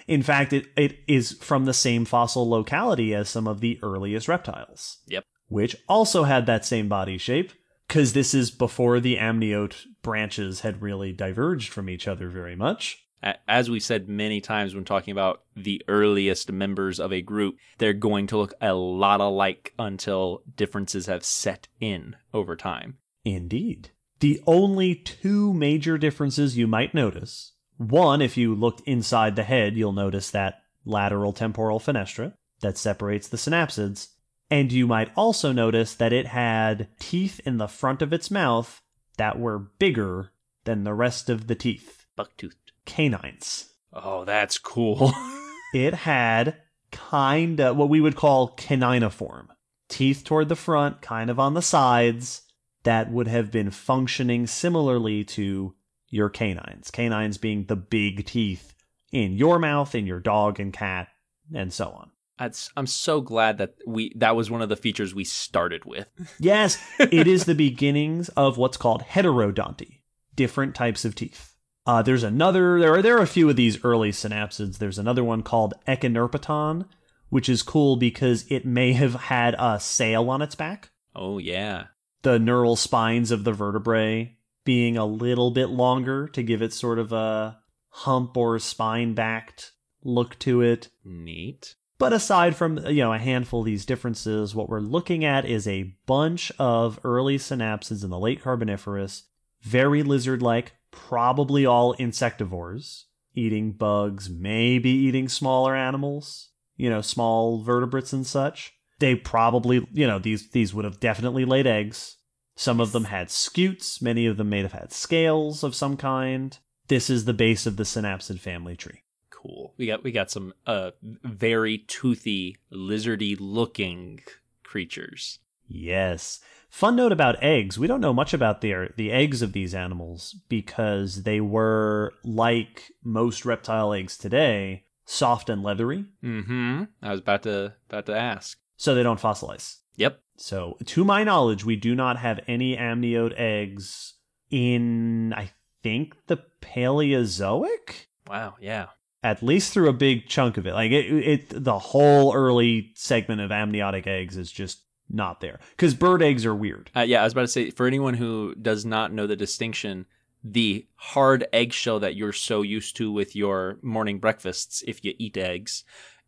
In fact, it, it is from the same fossil locality as some of the earliest reptiles Yep. which also had that same body shape, because this is before the amniote branches had really diverged from each other very much. As we said many times when talking about the earliest members of a group, they're going to look a lot alike until differences have set in over time. Indeed. The only two major differences you might notice one, if you looked inside the head, you'll notice that lateral temporal fenestra that separates the synapsids. And you might also notice that it had teeth in the front of its mouth that were bigger than the rest of the teeth. Bucktoothed. Canines. Oh, that's cool. it had kind of what we would call caniniform teeth toward the front, kind of on the sides, that would have been functioning similarly to your canines. Canines being the big teeth in your mouth, in your dog and cat, and so on. That's, I'm so glad that we that was one of the features we started with. Yes, it is the beginnings of what's called heterodonty, different types of teeth. Uh, there's another, there are, there are a few of these early synapsids. There's another one called Echinerpeton, which is cool because it may have had a sail on its back. Oh yeah. The neural spines of the vertebrae being a little bit longer to give it sort of a hump or spine backed look to it. Neat. But aside from you know a handful of these differences, what we're looking at is a bunch of early synapsids in the late Carboniferous, very lizard-like, probably all insectivores, eating bugs, maybe eating smaller animals, you know, small vertebrates and such. They probably, you know, these these would have definitely laid eggs. Some of them had scutes, many of them may have had scales of some kind. This is the base of the synapsid family tree. Cool. We got we got some uh very toothy, lizardy looking creatures. Yes. Fun note about eggs. We don't know much about their the eggs of these animals because they were like most reptile eggs today, soft and leathery, Mm-hmm. I was about to about to ask. So they don't fossilize. Yep. So, to my knowledge, we do not have any amniote eggs in I think the Paleozoic, Wow. Yeah. at least through a big chunk of it. Like it, it the whole early segment of amniotic eggs is just not there because bird eggs are weird. Uh, yeah. I was about to say for anyone who does not know the distinction, the hard eggshell that you're so used to with your morning breakfasts, if you eat eggs,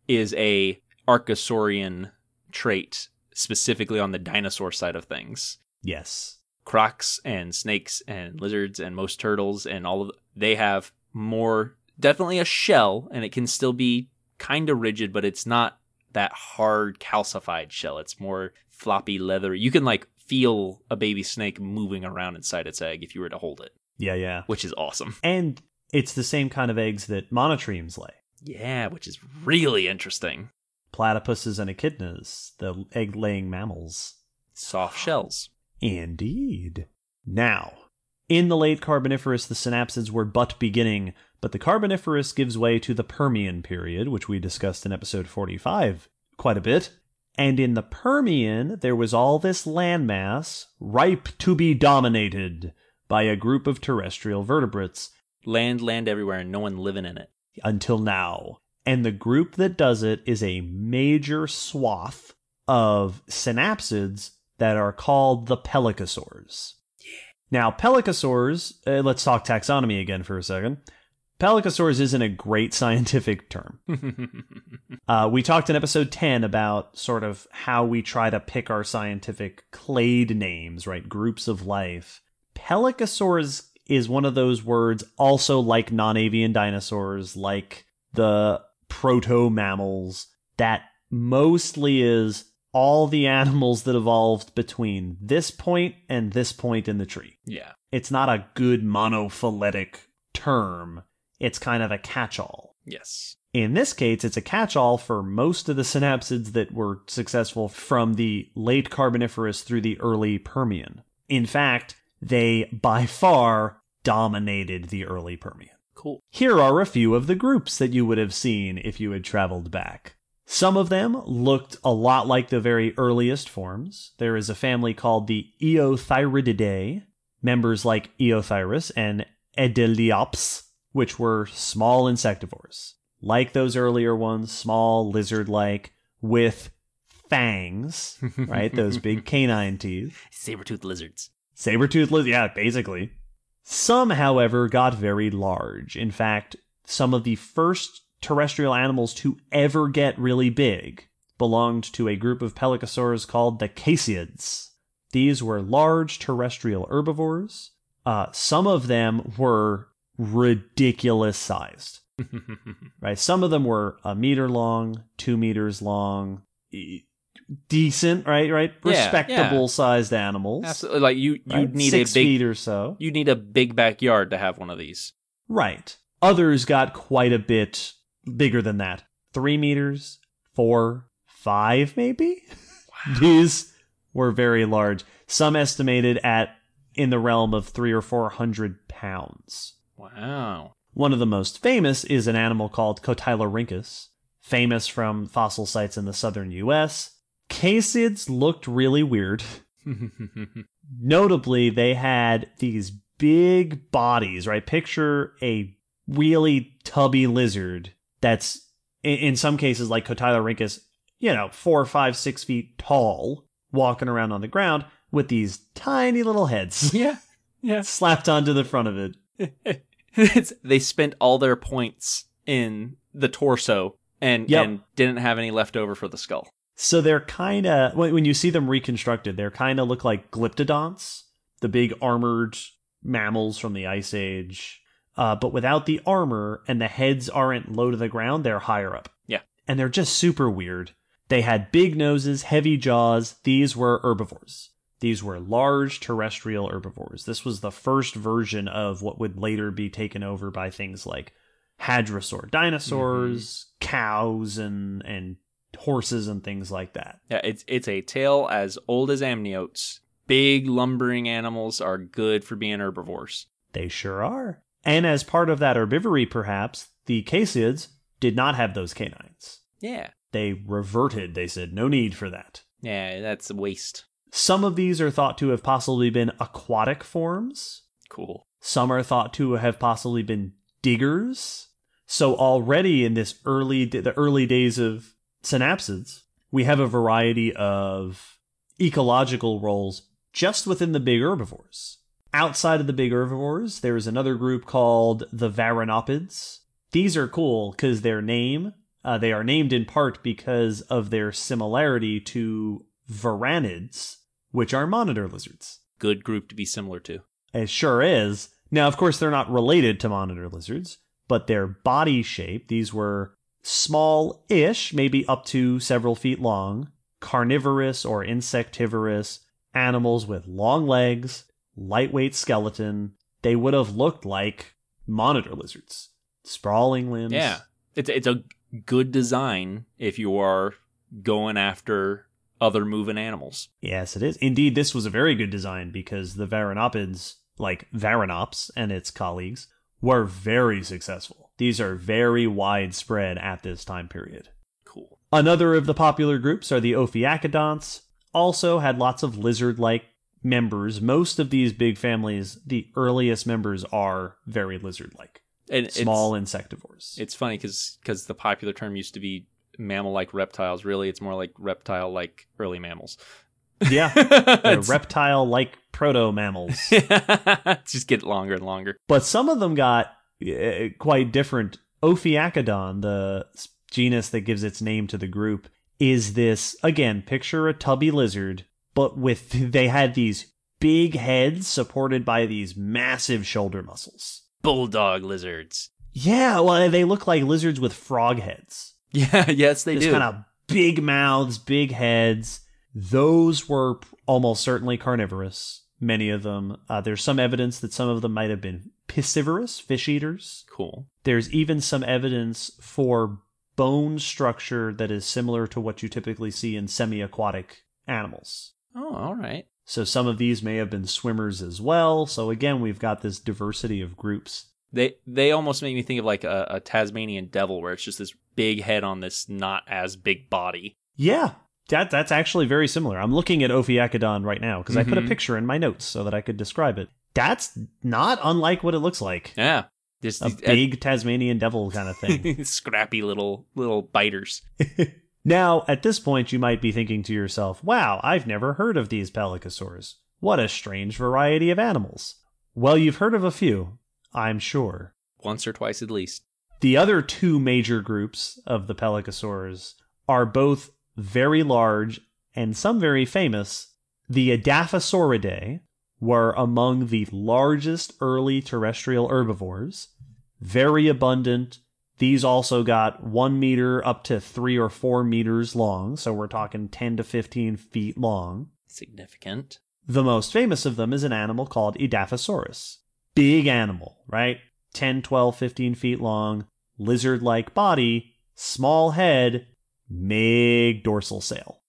is a Archosaurian trait specifically on the dinosaur side of things. Yes. Crocs and snakes and lizards and most turtles and all of they have more definitely a shell and it can still be kind of rigid but it's not that hard calcified shell. It's more floppy leathery. You can like feel a baby snake moving around inside its egg if you were to hold it, Yeah, yeah. which is awesome. And it's the same kind of eggs that monotremes lay. Yeah, which is really interesting. Platypuses and echidnas, the egg laying mammals. Soft shells. Indeed. Now, in the late Carboniferous, the synapsids were but beginning, but the Carboniferous gives way to the Permian period, which we discussed in episode 45 quite a bit. And in the Permian, there was all this landmass ripe to be dominated by a group of terrestrial vertebrates Land, land everywhere, and no one living in it. until now. And the group that does it is a major swath of synapsids that are called the pelycosaurs. Now, pelycosaurs, uh, let's talk taxonomy again for a second. Pelycosaurs isn't a great scientific term. Uh, we talked in episode 10 about sort of how we try to pick our scientific clade names, right? Groups of life. Pelycosaurs is one of those words, also like non avian dinosaurs, like the proto mammals, that mostly is all the animals that evolved between this point and this point in the tree. yeah. It's not a good monophyletic term, it's kind of a catch all. Yes. In this case, it's a catch all for most of the synapsids that were successful from the late Carboniferous through the early Permian. In fact, they by far dominated the early Permian. Cool. Here are a few of the groups that you would have seen if you had traveled back. Some of them looked a lot like the very earliest forms. There is a family called the Eothyrididae, members like Eothyris and Oedaleops, which were small insectivores. Like those earlier ones, small lizard like, with fangs, right? Those big canine teeth. Saber-toothed lizards. Saber-toothed lizard, yeah, basically. Some, however, got very large. In fact, some of the first terrestrial animals to ever get really big belonged to a group of pelycosaurs called the Caseids. These were large terrestrial herbivores. Uh, some of them were ridiculous sized. Right, some of them were a meter long, two meters long, decent, right, right, respectable yeah. sized animals. Absolutely. Like you, you right? need six a big, feet or so. you need a big backyard to have one of these. Right. Others got quite a bit bigger than that. Three meters, four, five, maybe? Wow. These were very large. Some estimated at in the realm of three or four hundred pounds. Wow. One of the most famous is an animal called Cotylorhynchus, famous from fossil sites in the southern US. Caseids looked really weird. Notably, they had these big bodies, right? Picture a really tubby lizard that's, in, some cases, like Cotylorhynchus, you know, four, five, six feet tall, walking around on the ground with these tiny little heads yeah. Yeah. slapped onto the front of it. it's, they spent all their points in the torso and Yep. and didn't have any left over for the skull. So they're kind of when you see them reconstructed, they're kind of look like glyptodonts, the big armored mammals from the Ice Age, uh, but without the armor, and the heads aren't low to the ground; they're higher up. Yeah. and they're just super weird. They had big noses, heavy jaws. These were herbivores. These were large terrestrial herbivores. This was the first version of what would later be taken over by things like hadrosaur dinosaurs, cows, and and horses and things like that. Yeah, it's it's a tale as old as amniotes. Big lumbering animals are good for being herbivores. They sure are. And as part of that herbivory, perhaps, the Caseids did not have those canines. Yeah. They reverted, they said, no need for that. Yeah, that's a waste. Some of these are thought to have possibly been aquatic forms. Cool. Some are thought to have possibly been diggers. So already in this early the early days of synapsids, we have a variety of ecological roles just within the big herbivores. Outside of the big herbivores, there is another group called the Varanopids. These are cool because their name Uh, they are named in part because of their similarity to varanids, which are monitor lizards. Good group to be similar to. It sure is. Now, of course, they're not related to monitor lizards, but their body shape, these were small ish, maybe up to several feet long, carnivorous or insectivorous animals with long legs, lightweight skeleton. They would have looked like monitor lizards, sprawling limbs. Yeah. It's it's a good design if you are going after other moving animals. Yes, it is. Indeed, this was a very good design because the Varanopids, like Varanops and its colleagues, were very successful. These are very widespread at this time period. Cool. Another of the popular groups are the Ophiacodonts, also had lots of lizard like members. Most of these big families, the earliest members are very lizard like, And small it's, insectivores. it's funny because the popular term used to be mammal like reptiles. Really, it's more like reptile like early mammals. Yeah, they're reptile like proto mammals. just get longer and longer. but some of them got uh, quite different. Ophiacodon, the genus that gives its name to the group, is this again, picture a tubby lizard, but with they had these big heads supported by these massive shoulder muscles. Bulldog lizards. Yeah, well, they look like lizards with frog heads. Yeah, yes, they Just do. kind of big mouths, big heads. Those were almost certainly carnivorous. Many of them. Uh, there's some evidence that some of them might have been piscivorous, fish eaters. cool. There's even some evidence for bone structure that is similar to what you typically see in semi aquatic animals. Oh, all right. So some of these may have been swimmers as well. So again, we've got this diversity of groups. They they almost make me think of like a, a Tasmanian devil, where it's just this big head on this not as big body. Yeah, that that's actually very similar. I'm looking at Ophiacodon right now because I put a Mhm. picture in my notes so that I could describe it. That's not unlike what it looks like. Yeah, just A these- big Tasmanian devil kind of thing. scrappy little little biters. now, at this point, you might be thinking to yourself, wow, I've never heard of these pelycosaurs. What a strange variety of animals. Well, you've heard of a few, I'm sure. Once or twice at least. The other two major groups of the pelycosaurs are both very large and some very famous. The Edaphosauridae were among the largest early terrestrial herbivores, very abundant. These also got one meter up to three or four meters long, so we're talking 10 to 15 feet long. Significant. The most famous of them is an animal called Edaphosaurus. Big animal, right? 10, 12, 15 feet long, lizard like body, small head, big dorsal sail.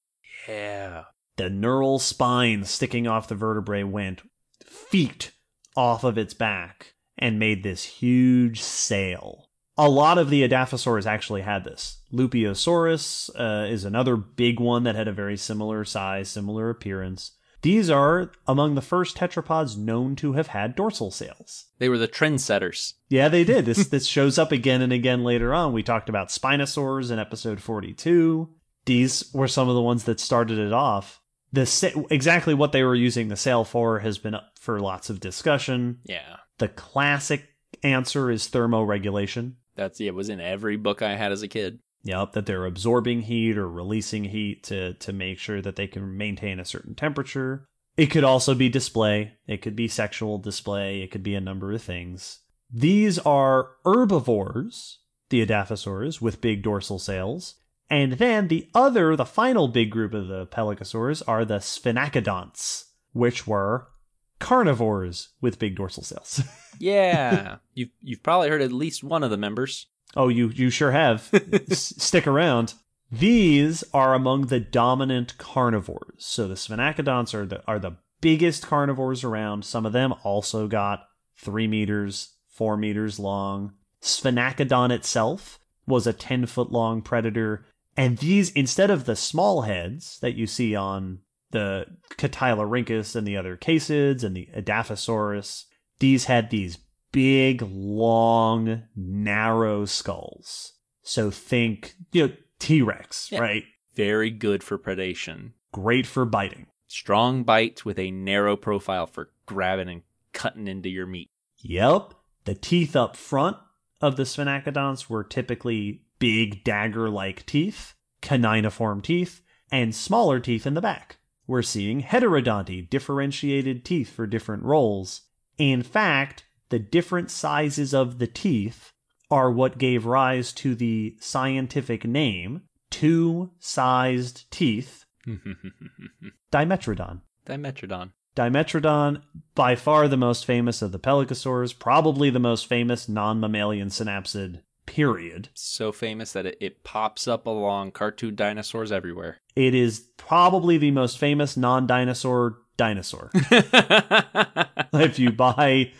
Yeah. The neural spine sticking off the vertebrae went feet off of its back and made this huge sail. A lot of the Edaphosaurs actually had this. Lupeosaurus uh, is another big one that had a very similar size, similar appearance. These are among the first tetrapods known to have had dorsal sails. They were the trendsetters. Yeah, they did. This this shows up again and again later on. We talked about spinosaurs in episode 42. These were some of the ones that started it off. The sa- exactly what they were using the sail for has been up for lots of discussion. Yeah. The classic answer is thermoregulation. That's yeah, it was in every book I had as a kid. Yep, that they're absorbing heat or releasing heat to to make sure that they can maintain a certain temperature. It could also be display. It could be sexual display. It could be a number of things. These are herbivores, the Edaphosaurs, with big dorsal sails. And then the other, the final big group of the Pelycosaurs are the Sphenacodonts, which were carnivores with big dorsal sails. Yeah. you've you've probably heard at least one of the members. Oh, you you sure have. S- stick around. These are among the dominant carnivores. So the sphenacodonts are the are the biggest carnivores around. Some of them also got three meters, four meters long. Sphenacodon itself was a ten foot long predator, and these instead of the small heads that you see on the Cotylorhynchus and the other caseids and the Edaphosaurus, these had these big, long, narrow skulls. So think, you know, T Rex, Yeah. right? Very good for predation. Great for biting. Strong bite with a narrow profile for grabbing and cutting into your meat. Yep. The teeth up front of the sphenacodonts were typically big dagger like teeth, caniniform teeth, and smaller teeth in the back. We're seeing heterodonty, differentiated teeth for different roles. In fact, the different sizes of the teeth are what gave rise to the scientific name two sized teeth Dimetrodon. Dimetrodon. Dimetrodon, by far the most famous of the pelycosaurs, probably the most famous non mammalian synapsid, period. So famous that it, it pops up along cartoon dinosaurs everywhere. It is probably the most famous non dinosaur dinosaur. if you buy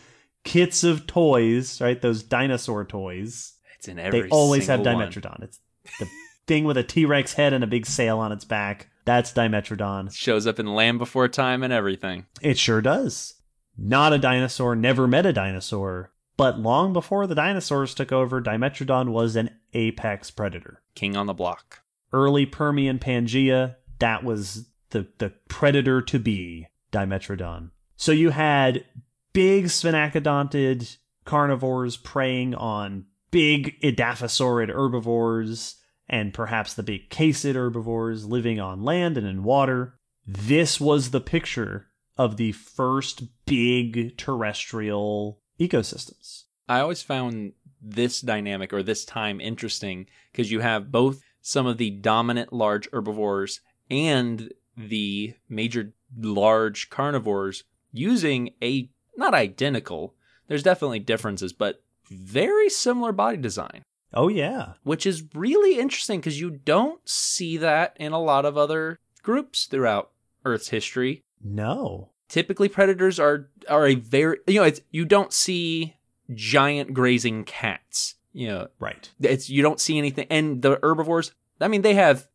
kits of toys, right, those dinosaur toys, it's in every they always have single one. Dimetrodon. It's the thing with a T Rex head and a big sail on its back. That's Dimetrodon. Shows up in Land Before Time and everything. It sure does. Not a dinosaur, never met a dinosaur, but long before the dinosaurs took over, Dimetrodon was an apex predator. King on the block. Early Permian Pangea, that was the, the predator to be, Dimetrodon. So you had big sphenacodontid carnivores preying on big edaphosaurid herbivores and perhaps the big caseid herbivores living on land and in water. This was the picture of the first big terrestrial ecosystems. I always found this dynamic or this time interesting because you have both some of the dominant large herbivores and the major large carnivores using a not identical, there's definitely differences, but very similar body design. Oh, yeah. Which is really interesting because you don't see that in a lot of other groups throughout Earth's history. No. Typically, predators are are a very you know it's you don't see giant grazing cats. You know, Right. it's you don't see anything, and the herbivores. I mean, they have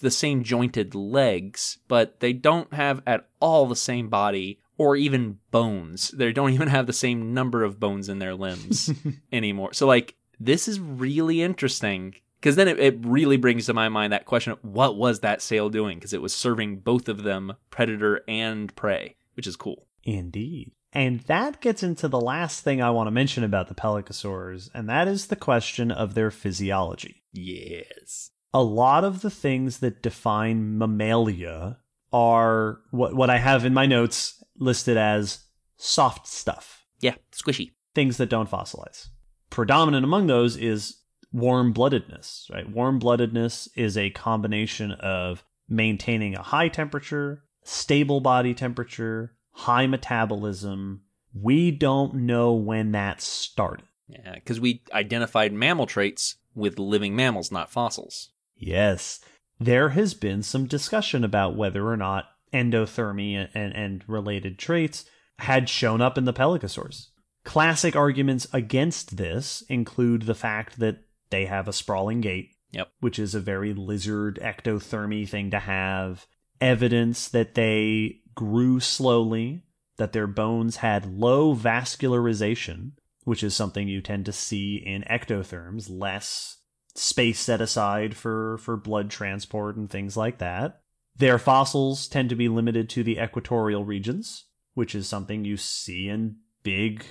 the same jointed legs, but they don't have at all the same body or even bones. They don't even have the same number of bones in their limbs anymore. So, like, this is really interesting because then it, it really brings to my mind that question of what was that sail doing? Because it was serving both of them, predator and prey, which is cool. Indeed. And that gets into the last thing I want to mention about the pelycosaurs, and that is the question of their physiology. Yes. A lot of the things that define mammalia are what, what I have in my notes listed as soft stuff, Yeah, squishy. things that don't fossilize. Predominant among those is warm bloodedness, right? Warm bloodedness is a combination of maintaining a high temperature, stable body temperature, high metabolism. We don't know when that started. Yeah, because we identified mammal traits with living mammals, not fossils. Yes, there has been some discussion about whether or not endothermy and, and related traits had shown up in the pelycosaurs. Classic arguments against this include the fact that they have a sprawling gait, Yep. which is a very lizard ectothermy thing to have. Evidence that they grew slowly, that their bones had low vascularization, which is something you tend to see in ectotherms, less space set aside for, for blood transport and things like that. Their fossils tend to be limited to the equatorial regions, which is something you see in big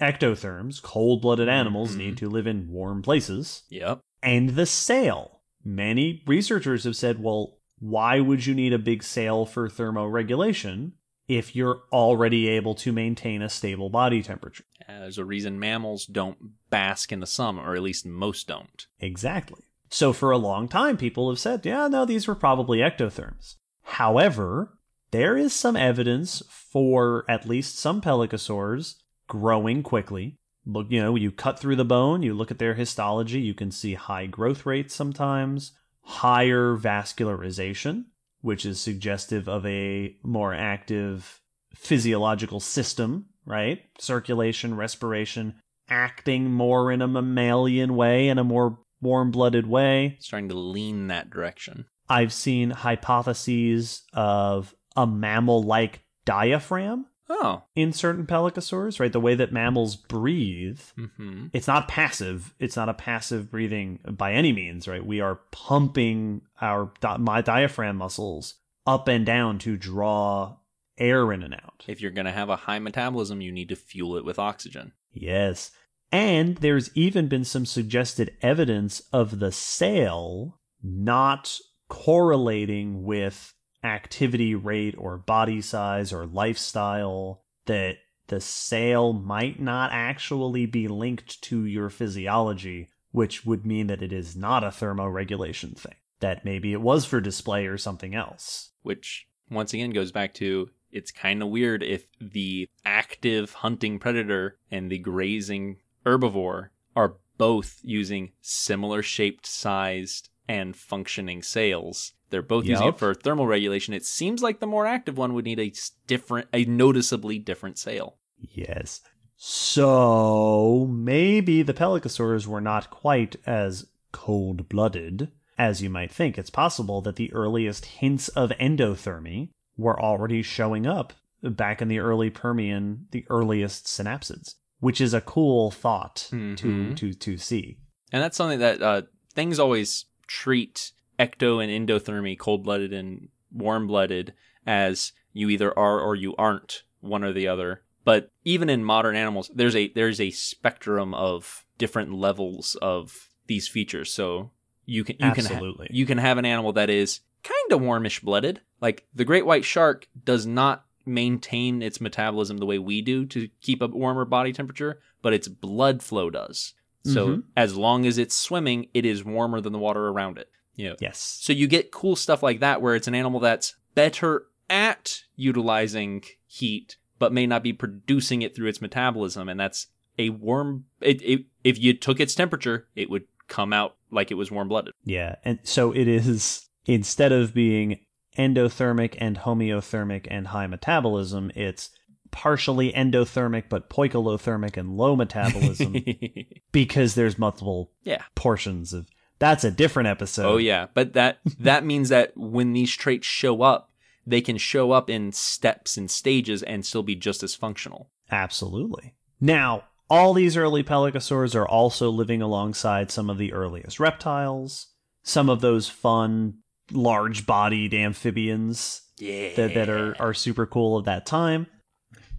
ectotherms. Cold blooded animals Mhm. need to live in warm places. Yep. And the sail. Many researchers have said, well, why would you need a big sail for thermoregulation if you're already able to maintain a stable body temperature? Uh, There's a reason mammals don't bask in the sun, or at least most don't. Exactly. So for a long time, people have said, yeah, no, these were probably ectotherms. However, there is some evidence for at least some pelycosaurs growing quickly. Look, you know, you cut through the bone, you look at their histology, you can see high growth rates sometimes, higher vascularization, which is suggestive of a more active physiological system, right? Circulation, respiration, acting more in a mammalian way, in a more warm blooded way. Starting to lean that direction. I've seen hypotheses of a mammal like diaphragm Oh. in certain pelycosaurs, right? The way that mammals breathe. hmm It's not passive. It's not a passive breathing by any means, right? We are pumping our di- my diaphragm muscles up and down to draw air in and out. If you're going to have a high metabolism, you need to fuel it with oxygen. Yes. And there's even been some suggested evidence of the sail not correlating with activity rate or body size or lifestyle, that the sail might not actually be linked to your physiology, which would mean that it is not a thermoregulation thing. That maybe it was for display or something else. which once again goes back to it's kind of weird if the active hunting predator and the grazing herbivore are both using similar shaped, sized, and functioning sails. They're both using it for thermal regulation. It seems like the more active one would need a different, a noticeably different sail. Yes. So maybe the pelycosaurs were not quite as cold blooded as you might think. It's possible that the earliest hints of endothermy were already showing up back in the early Permian, the earliest synapsids, which is a cool thought to, Mhm. to, to see. And that's something that uh, things always treat ecto and endothermy, cold blooded and warm blooded, as you either are or you aren't, one or the other. But even in modern animals, there's a there's a spectrum of different levels of these features. So you can you Absolutely. can ha- you can have an animal that is kind of warmish blooded. Like the great white shark does not maintain its metabolism the way we do to keep a warmer body temperature, but its blood flow does. So Mhm. as long as it's swimming, it is warmer than the water around it. You know, Yes. so you get cool stuff like that where it's an animal that's better at utilizing heat, but may not be producing it through its metabolism, and that's a warm. It, it, if you took its temperature, it would come out like it was warm blooded. Yeah, and so it is instead of being endothermic and homeothermic and high metabolism, it's partially endothermic but poikilothermic and low metabolism because there's multiple yeah. portions of that's a different episode. Oh yeah, but that that means that when these traits show up, they can show up in steps and stages and still be just as functional. Absolutely. Now, all these early pelycosaurs are also living alongside some of the earliest reptiles, some of those fun large bodied amphibians Yeah. that, that are, are super cool of that time.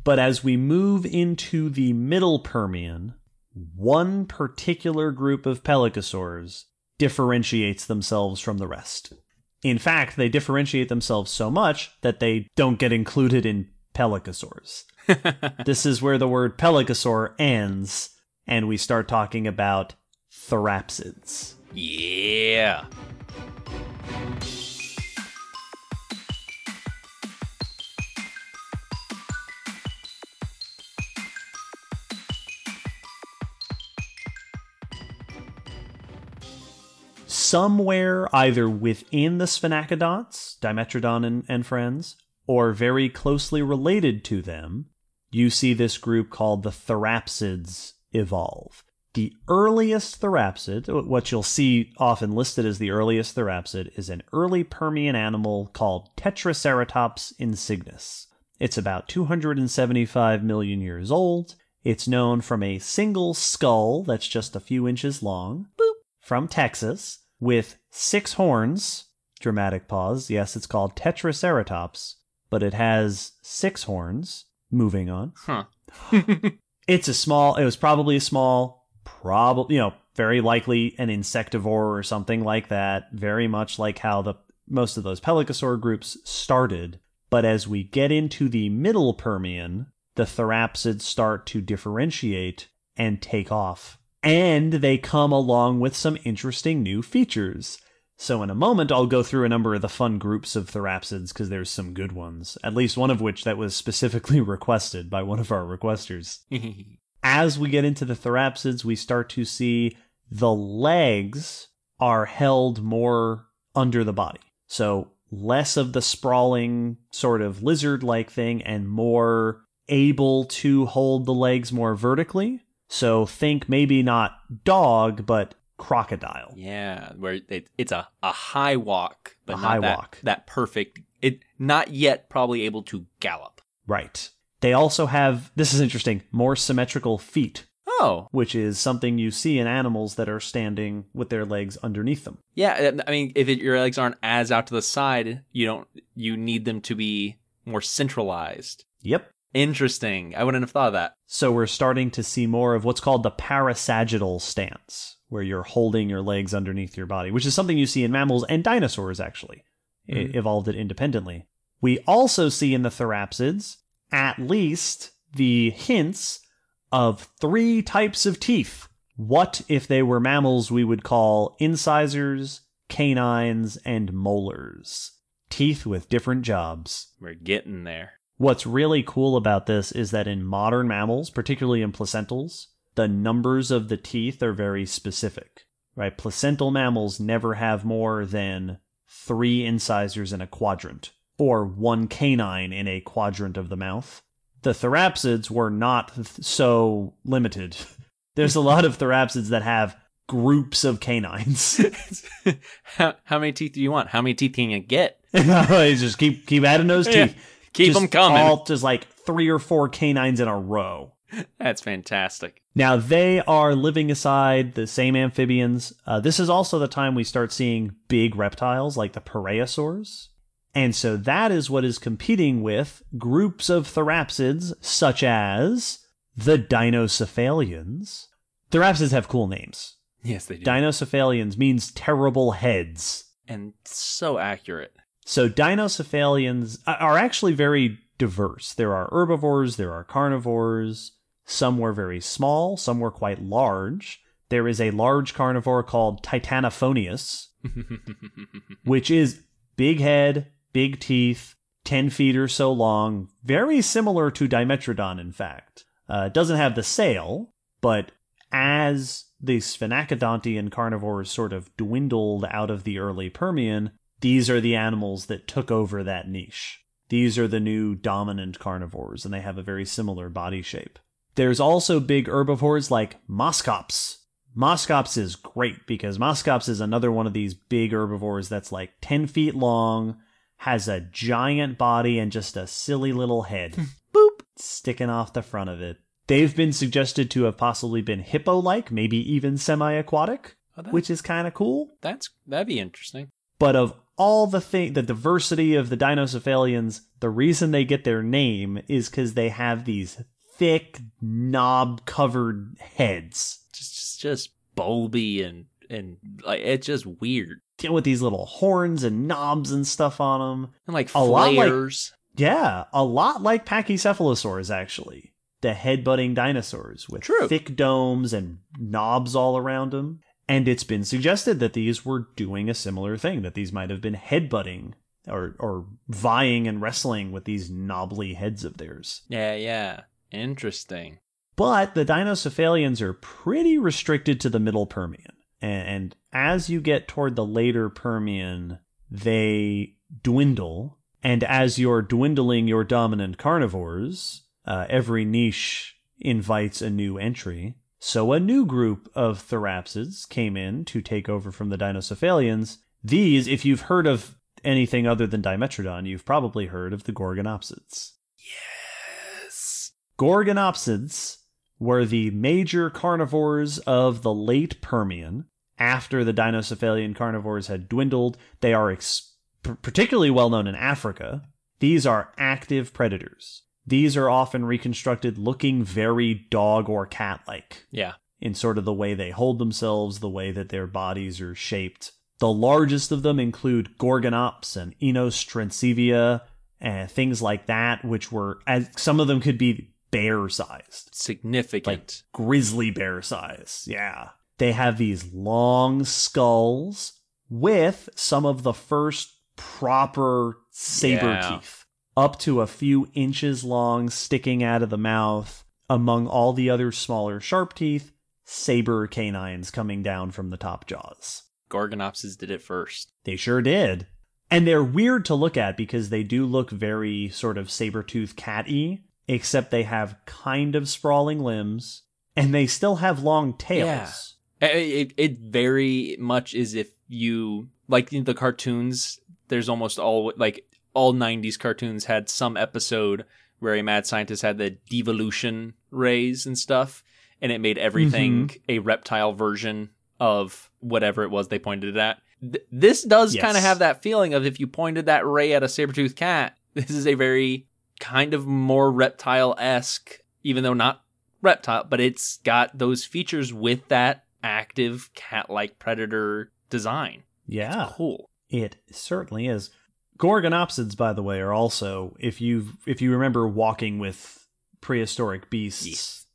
But as we move into the middle Permian, one particular group of pelycosaurs differentiates themselves from the rest. In fact, they differentiate themselves so much that they don't get included in pelycosaurs. this is where the word pelycosaur ends, and we start talking about therapsids. yeah. Somewhere either within the sphenacodonts, Dimetrodon and, and friends, or very closely related to them, you see this group called the therapsids evolve. The earliest therapsid, what you'll see often listed as the earliest therapsid, is an early Permian animal called Tetraceratops insignis. It's about 275 million years old. It's known from a single skull that's just a few inches long, boop, from Texas, with six horns. Dramatic pause. Yes, it's called Tetraceratops, but it has six horns. Moving on. Huh. It's a small, it was probably a small, probably, you know, very likely an insectivore or something like that. Very much like how the most of those pelycosaur groups started. But as we get into the middle Permian, the therapsids start to differentiate and take off. And they come along with some interesting new features. So, in a moment, I'll go through a number of the fun groups of therapsids because there's some good ones, at least one of which that was specifically requested by one of our requesters. As we get into the therapsids, we start to see the legs are held more under the body. So, less of the sprawling sort of lizard like thing and more able to hold the legs more vertically. So, think maybe not dog, but crocodile. yeah, where it, it's a, a high walk, but A not high that, walk. that perfect. It not yet probably able to gallop. Right. They also have, this is interesting, more symmetrical feet, Oh, which is something you see in animals that are standing with their legs underneath them. yeah. I mean, if it, your legs aren't as out to the side, you don't. You need them to be more centralized. Yep. Interesting. I wouldn't have thought of that. So we're starting to see more of what's called the parasagittal stance, where you're holding your legs underneath your body, which is something you see in mammals and dinosaurs, actually. It Mhm. evolved it independently. We also see in the therapsids at least the hints of three types of teeth. What, if they were mammals, we would call incisors, canines, and molars. Teeth with different jobs. We're getting there. What's really cool about this is that in modern mammals, particularly in placentals, the numbers of the teeth are very specific. Right? Placental mammals never have more than three incisors in a quadrant, or one canine in a quadrant of the mouth. The therapsids were not th- so limited. There's a lot of therapsids that have groups of canines. how, how many teeth do you want? How many teeth can you get? just keep keep adding those Yeah. teeth. Keep Just them coming. All just like three or four canines in a row. That's fantastic. Now they are living aside the same amphibians. Uh, this is also the time we start seeing big reptiles like the pareiasaurs. And so that is what is competing with groups of therapsids such as the dinocephalians. Therapsids have cool names. Yes, they do. Dinocephalians means terrible heads. and so accurate. So dinocephalians are actually very diverse. There are herbivores, there are carnivores. Some were very small, some were quite large. There is a large carnivore called Titanophoneus, which is big head, big teeth, 10 feet or so long, very similar to Dimetrodon, in fact. Uh, doesn't have the sail, but as the sphenacodontian carnivores sort of dwindled out of the early Permian, these are the animals that took over that niche. These are the new dominant carnivores, and they have a very similar body shape. There's also big herbivores like Moschops. Moschops is great because Moschops is another one of these big herbivores that's like 10 feet long, has a giant body, and just a silly little head. Hmm. Boop! Sticking off the front of it. They've been suggested to have possibly been hippo like, maybe even semi aquatic, Oh, which is kind of cool. that's that'd be interesting. But of all the thing, the diversity of the dinocephalians, the reason they get their name is because they have these thick, knob-covered heads Just just, just bulby and and like it's just weird with these little horns and knobs and stuff on them. and like A lot like- flares. Yeah, a lot like pachycephalosaurs, actually. The head-butting dinosaurs with True. thick domes and knobs all around them. And it's been suggested that these were doing a similar thing, that these might have been headbutting or, or vying and wrestling with these knobbly heads of theirs. yeah, yeah. Interesting. But the dinocephalians are pretty restricted to the middle Permian. And, and as you get toward the later Permian, they dwindle. And as you're dwindling your dominant carnivores, uh, every niche invites a new entry. So a new group of therapsids came in to take over from the dinocephalians. These, if you've heard of anything other than Dimetrodon, you've probably heard of the Gorgonopsids. Yes. Gorgonopsids were the major carnivores of the late Permian. After the dinocephalian carnivores had dwindled, they are ex- particularly well known in Africa. These are active predators. These are often reconstructed looking very dog or cat like Yeah. in sort of the way they hold themselves, the way that their bodies are shaped. The largest of them include Gorgonops and Inostrancevia and eh, things like that, which were as some of them could be bear sized, Significant. like grizzly bear size. Yeah. They have these long skulls with some of the first proper saber Yeah. teeth, up to a few inches long, sticking out of the mouth. Among all the other smaller sharp teeth, saber canines coming down from the top jaws. Gorgonopsis did it first. They sure did. And they're weird to look at because they do look very sort of saber tooth cat y, except they have kind of sprawling limbs, and they still have long tails. Yeah. It, it, very much is if you like the cartoons. There's almost all like all '90s cartoons had some episode where a mad scientist had the devolution rays and stuff, and it made everything mm-hmm. a reptile version of whatever it was they pointed it at. Th- this does Yes. kind of have that feeling of if you pointed that ray at a saber-toothed cat, this is a very kind of more reptile esque, even though not reptile, but it's got those features with that active cat like predator design. Yeah. It's cool. It certainly is. Gorgonopsids, by the way, are also if you if you remember walking with prehistoric beasts, Yes.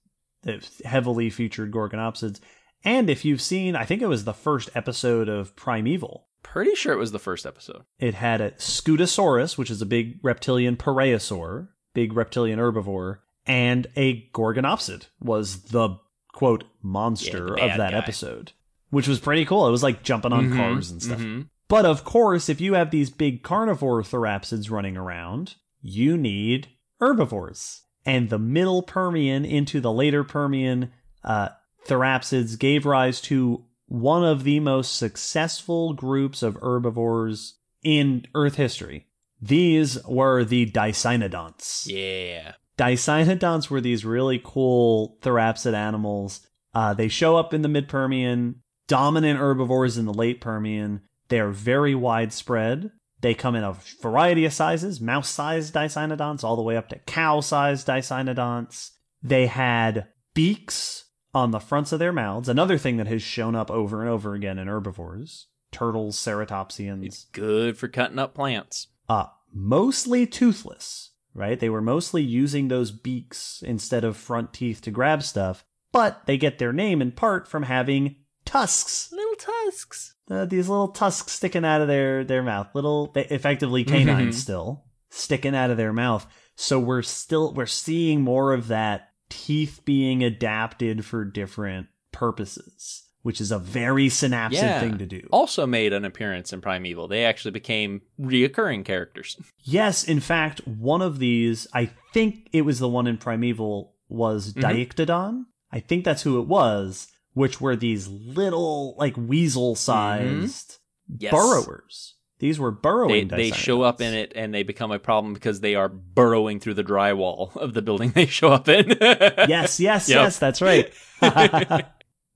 that heavily featured Gorgonopsids, and if you've seen, I think it was the first episode of Primeval. Pretty sure it was the first episode. It had a Scutosaurus, which is a big reptilian pareiasaur, big reptilian herbivore, and a Gorgonopsid was the quote monster Yeah, of that guy. episode, which was pretty cool. It was like jumping on Mhm, cars and stuff. mhm. But of course, if you have these big carnivore therapsids running around, you need herbivores. And the middle Permian into the later Permian uh, therapsids gave rise to one of the most successful groups of herbivores in Earth history. These were the Dicynodonts. Yeah. Dicynodonts were these really cool therapsid animals. Uh, they show up in the mid Permian, dominant herbivores in the late Permian. They are very widespread. They come in a variety of sizes, mouse sized Dicynodonts, all the way up to cow sized Dicynodonts. They had beaks on the fronts of their mouths, another thing that has shown up over and over again in herbivores turtles, ceratopsians It's good for cutting up plants. uh, mostly toothless, right? They were mostly using those beaks instead of front teeth to grab stuff, but they get their name in part from having tusks. Little tusks. Uh, these little tusks sticking out of their, their mouth, little, they- effectively canines Mhm. still, sticking out of their mouth. So we're still, we're seeing more of that teeth being adapted for different purposes, which is a very synapsid Yeah. thing to do. Also made an appearance in Primeval. They actually became reoccurring characters. Yes, in fact, one of these, I think it was the one in Primeval, was Mhm. Diictodon. I think that's who it was, which were these little, like, weasel sized Yes. burrowers. These were burrowing They, they show up in it and they become a problem because they are burrowing through the drywall of the building they show up in. Yes, yes, Yep. yes, that's right.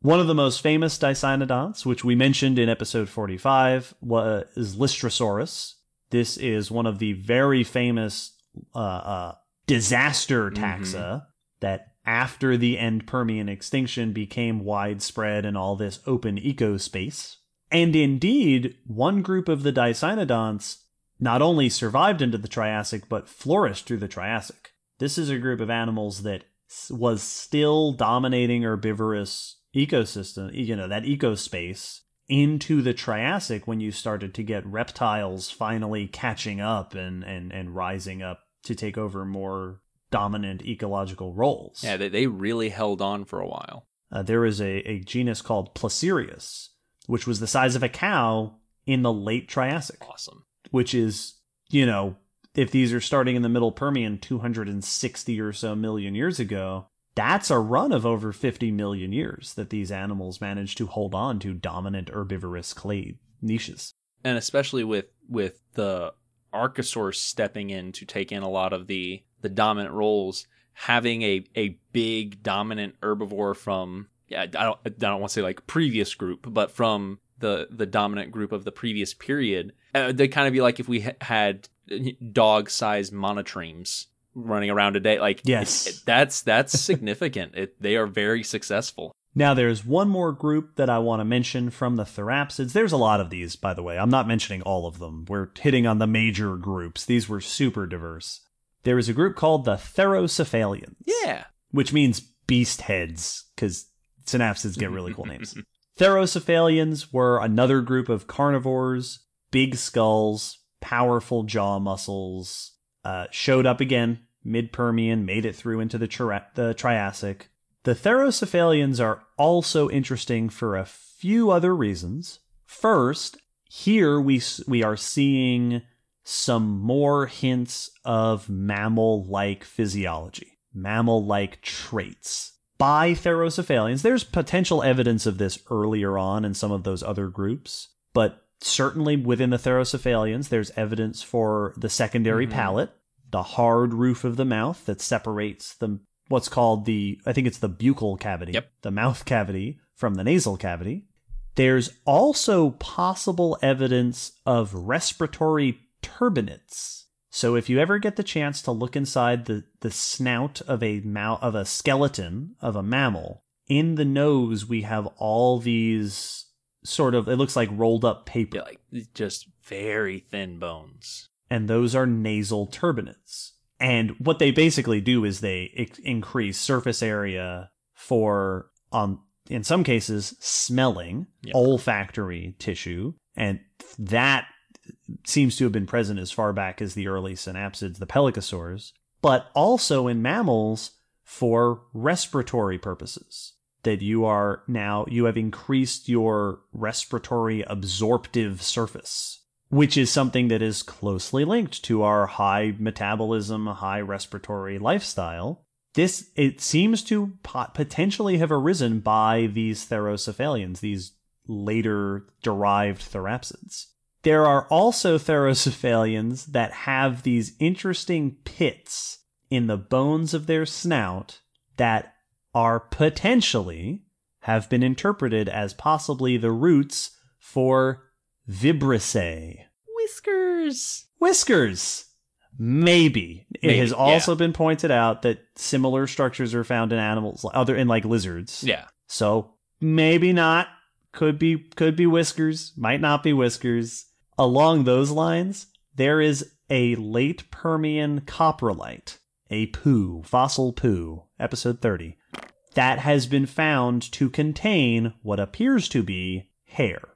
One of the most famous Dicynodonts, which we mentioned in episode 45, was Lystrosaurus. This is one of the very famous uh, uh, disaster taxa that, after the end Permian extinction, became widespread in all this open eco space. And indeed, one group of the Dicynodonts not only survived into the Triassic, but flourished through the Triassic. This is a group of animals that was still dominating herbivorous ecosystem, you know, that ecospace into the Triassic when you started to get reptiles finally catching up and, and, and rising up to take over more dominant ecological roles. yeah, they, they really held on for a while. Uh, there is a, a genus called Placerias, which was the size of a cow in the late Triassic Awesome. which is, you know, if these are starting in the middle Permian 260 or so million years ago, that's a run of over 50 million years that these animals managed to hold on to dominant herbivorous clade niches. and especially with with the archosaurs stepping in to take in a lot of the the dominant roles having a a big dominant herbivore from yeah i don't i don't want to say like previous group but from the the dominant group of the previous period uh, they kind of be like if we ha- had dog sized monotremes running around today like Yes. it- that's that's significant it, they are very successful Now, there's one more group that I want to mention from the therapsids. There's a lot of these, by the way. I'm not mentioning all of them. We're hitting on the major groups. These were super diverse. There is a group called the Therocephalians. yeah which means beast heads, because synapsids get really cool names. Therocephalians were another group of carnivores, big skulls, powerful jaw muscles, uh, showed up again mid Permian, made it through into the, Tri- the Triassic. The Therocephalians are also interesting for a few other reasons. First, here we we are seeing some more hints of mammal-like physiology, mammal-like traits by Therocephalians. There's potential evidence of this earlier on in some of those other groups, but certainly within the Therocephalians, there's evidence for the secondary Mhm. palate, the hard roof of the mouth that separates the what's called the I think it's the buccal cavity, Yep. the mouth cavity from the nasal cavity. There's also possible evidence of respiratory turbinates. So if you ever get the chance to look inside the, the snout of a of a skeleton of a mammal, in the nose we have all these sort of it looks like rolled up paper Yeah, like just very thin bones. And those are nasal turbinates. And what they basically do is they increase surface area for, um, in some cases, smelling, Yeah. olfactory tissue, and that seems to have been present as far back as the early synapsids, the pelycosaurs, but also in mammals for respiratory purposes. That you are now, you have increased your respiratory absorptive surface which is something that is closely linked to our high metabolism, high respiratory lifestyle. This it seems to pot- potentially have arisen by these therocephalians, these later derived therapsids. There are also therocephalians that have these interesting pits in the bones of their snout that are potentially have been interpreted as possibly the roots for vibrissae. Whiskers. Whiskers. Maybe. It Maybe, has yeah. also been pointed out that similar structures are found in animals other in like lizards. Yeah. So maybe not. Could be could be whiskers, might not be whiskers. Along those lines, there is a late Permian coprolite, a poo, fossil poo, episode 30, that has been found to contain what appears to be hair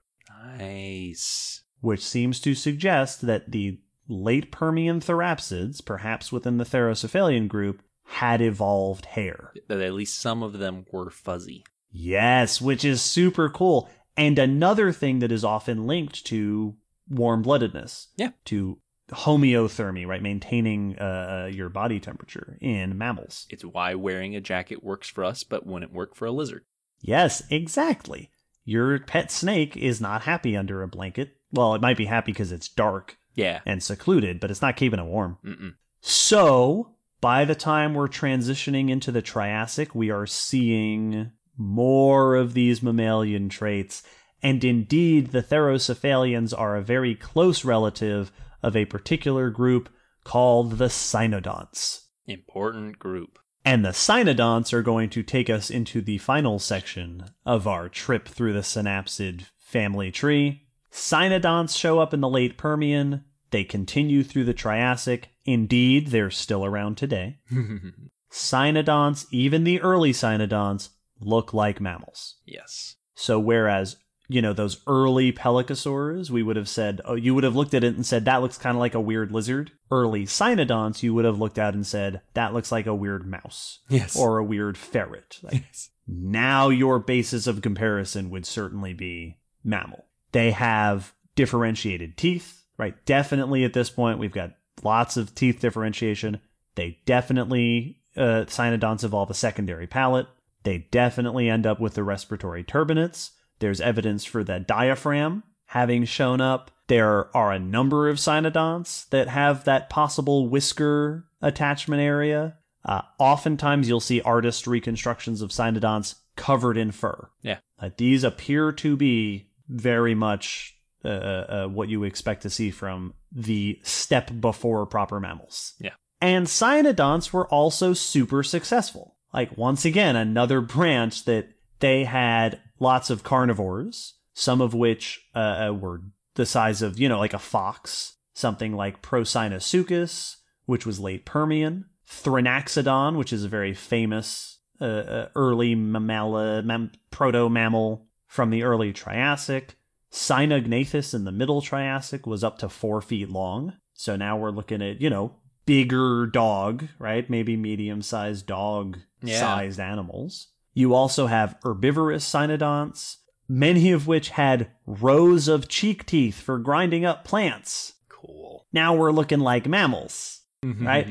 Nice. which seems to suggest that the late Permian therapsids, perhaps within the Therocephalian group, had evolved hair. That at least some of them were fuzzy. Yes, which is super cool. And another thing that is often linked to warm bloodedness. Yeah. To homeothermy, right? Maintaining uh, your body temperature in mammals. It's why wearing a jacket works for us, but wouldn't work for a lizard. Yes, exactly. Your pet snake is not happy under a blanket. Well, it might be happy because it's dark Yeah. and secluded, but it's not keeping it warm. Mm-mm. So, by the time we're transitioning into the Triassic, we are seeing more of these mammalian traits. And indeed, the Therocephalians are a very close relative of a particular group called the Cynodonts. Important group. And the Cynodonts are going to take us into the final section of our trip through the synapsid family tree. Cynodonts show up in the late Permian. They continue through the Triassic. Indeed, they're still around today. Cynodonts, even the early Cynodonts, look like mammals. yes. So whereas, you know, those early pelycosaurs, we would have said, oh, you would have looked at it and said, that looks kind of like a weird lizard. Early cynodonts, you would have looked at and said, that looks like a weird mouse Yes. or a weird ferret. Like, yes. now your basis of comparison would certainly be mammal. They have differentiated teeth, right? Definitely at this point, we've got lots of teeth differentiation. They definitely, uh, cynodonts evolve a secondary palate. They definitely end up with the respiratory turbinates. There's evidence for the diaphragm having shown up. There are a number of cynodonts that have that possible whisker attachment area. Uh, oftentimes, you'll see artist reconstructions of cynodonts covered in fur. Yeah. Uh, these appear to be very much uh, uh, what you expect to see from the step before proper mammals. Yeah. And cynodonts were also super successful. Like, once again, another branch that they had lots of carnivores, some of which uh, uh, were the size of, you know, like a fox, something like Procynosuchus, which was late Permian, Thrinaxodon, which is a very famous uh, uh, early mammal, mam- proto mammal from the early Triassic. Cynognathus in the middle Triassic was up to four feet long. So now we're looking at, you know, bigger dog, right? Maybe medium sized dog Yeah. sized animals. You also have herbivorous cynodonts, many of which had rows of cheek teeth for grinding up plants. Cool. Now we're looking like mammals. Right.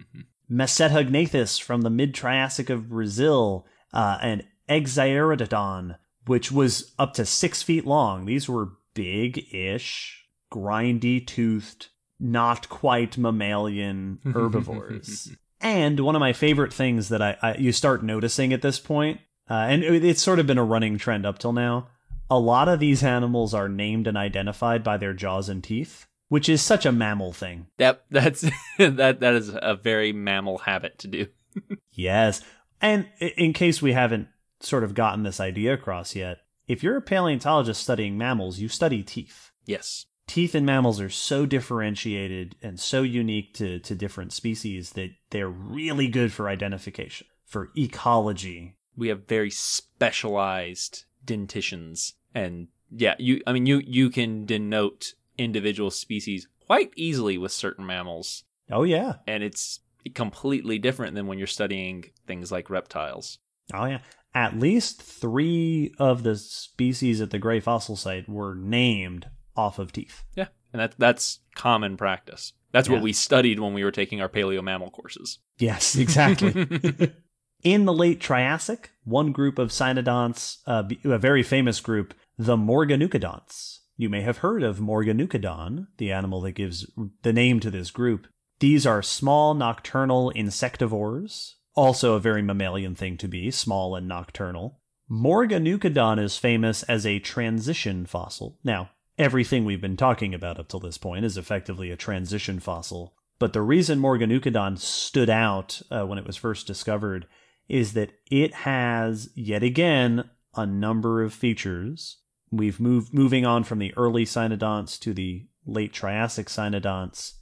Massetognathus from the mid Triassic of Brazil, uh, and Exaeretodon, which was up to six feet long. These were big ish, grindy toothed, not quite mammalian herbivores. And one of my favorite things that I, I you start noticing at this point, uh, and it- it's sort of been a running trend up till now. A lot of these animals are named and identified by their jaws and teeth. which is such a mammal thing. That that's that that is a very mammal habit to do. Yes. And in case we haven't sort of gotten this idea across yet, if you're a paleontologist studying mammals, you study teeth. Yes. Teeth in mammals are so differentiated and so unique to, to different species that they're really good for identification, for ecology. We have very specialized dentitions and yeah, you I mean you you can denote individual species quite easily with certain mammals Oh, yeah. and it's completely different than when you're studying things like reptiles. Oh, yeah. At least three of the species at the Gray Fossil Site were named off of teeth. Yeah. And that that's common practice. That's what we studied when we were taking our paleo mammal courses. Yes, exactly. In the late Triassic, one group of cynodonts, uh, a very famous group, the Morganucodonts. You may have heard of Morganucodon, the animal that gives the name to this group. These are small nocturnal insectivores, also a very mammalian thing to be, small and nocturnal. Morganucodon is famous as a transition fossil. Now, everything we've been talking about up till this point is effectively a transition fossil. But the reason Morganucodon stood out uh, when it was first discovered is that it has, yet again, a number of features. We've moved moving on from the early cynodonts to the late Triassic cynodonts.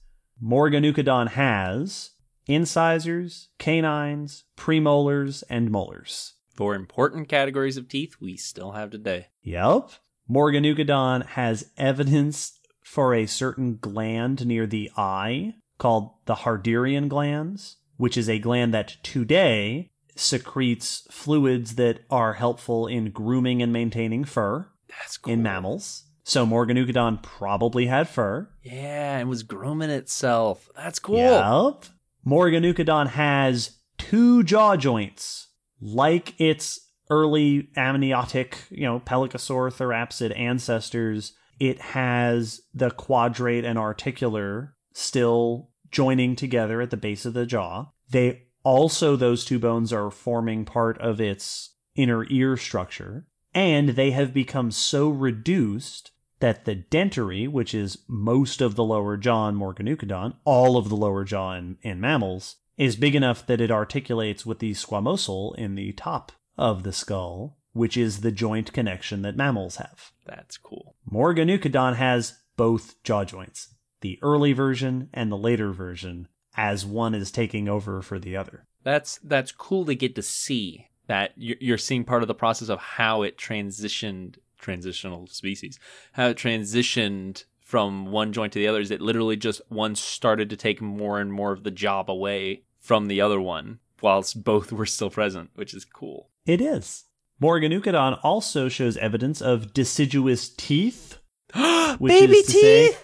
Morganucodon has incisors, canines, premolars, and molars. For important categories of teeth we still have today. Yep. Morganucodon has evidence for a certain gland near the eye called the Harderian glands, which is a gland that today secretes fluids that are helpful in grooming and maintaining fur cool. in mammals. So Morganucodon probably had fur. Yeah, and was grooming itself. That's cool. Yep. Morganucodon has two jaw joints, like its early amniotic, you know, pelycosaur therapsid ancestors. It has the quadrate and articular still joining together at the base of the jaw. They also, those two bones are forming part of its inner ear structure, and they have become so reduced that the dentary, which is most of the lower jaw in Morganucodon, all of the lower jaw in, in mammals, is big enough that it articulates with the squamosal in the top of the skull, which is the joint connection that mammals have. That's cool. Morganucodon has both jaw joints, the early version and the later version, as one is taking over for the other. That's that's cool to get to see that you're, you're seeing part of the process of how it transitioned transitional species, how it transitioned from one joint to the other. Is it literally just one started to take more and more of the job away from the other one, whilst both were still present, which is cool. It is. Morganucodon also shows evidence of deciduous teeth. which is to say-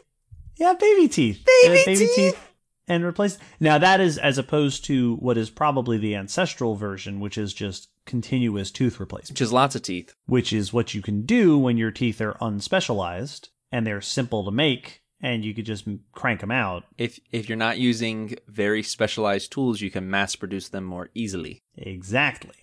yeah, baby teeth. Baby Uh, teeth. And replace. Now, that is as opposed to what is probably the ancestral version, which is just continuous tooth replacement. Which is lots of teeth. which is what you can do when your teeth are unspecialized and they're simple to make and you could just crank them out. If if you're not using very specialized tools, you can mass produce them more easily. Exactly.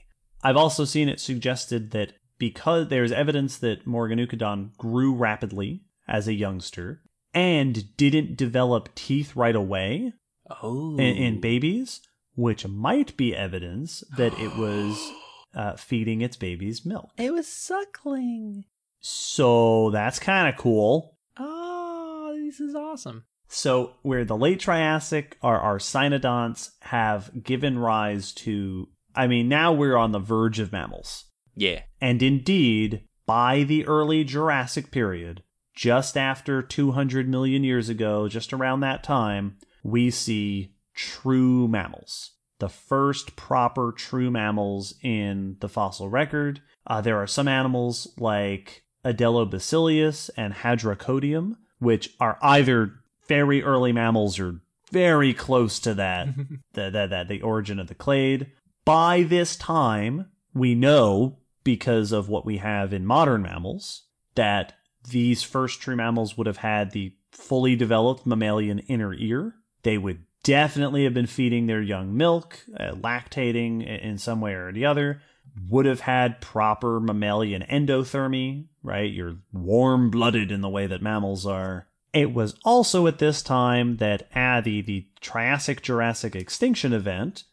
I've also seen it suggested that because there's evidence that Morganucodon grew rapidly as a youngster and didn't develop teeth right away Oh, in, in babies, which might be evidence that it was uh, feeding its babies milk. it was suckling. So that's kind of cool. Oh, this is awesome. So, where the late Triassic or our cynodonts have given rise to, I mean, now we're on the verge of mammals. Yeah. And indeed, by the early Jurassic period, just after 200 million years ago, just around that time, we see true mammals. The first proper true mammals in the fossil record. Uh, there are some animals like Adelobasileus and Hadrocodium, which are either very early mammals or very close to that, the, the, the, the origin of the clade. By this time, we know, because of what we have in modern mammals, that these first true mammals would have had the fully developed mammalian inner ear. They would definitely have been feeding their young milk, uh, lactating in some way or the other, would have had proper mammalian endothermy, right? You're warm blooded in the way that mammals are. It was also at this time that uh, the, Triassic Jurassic extinction event,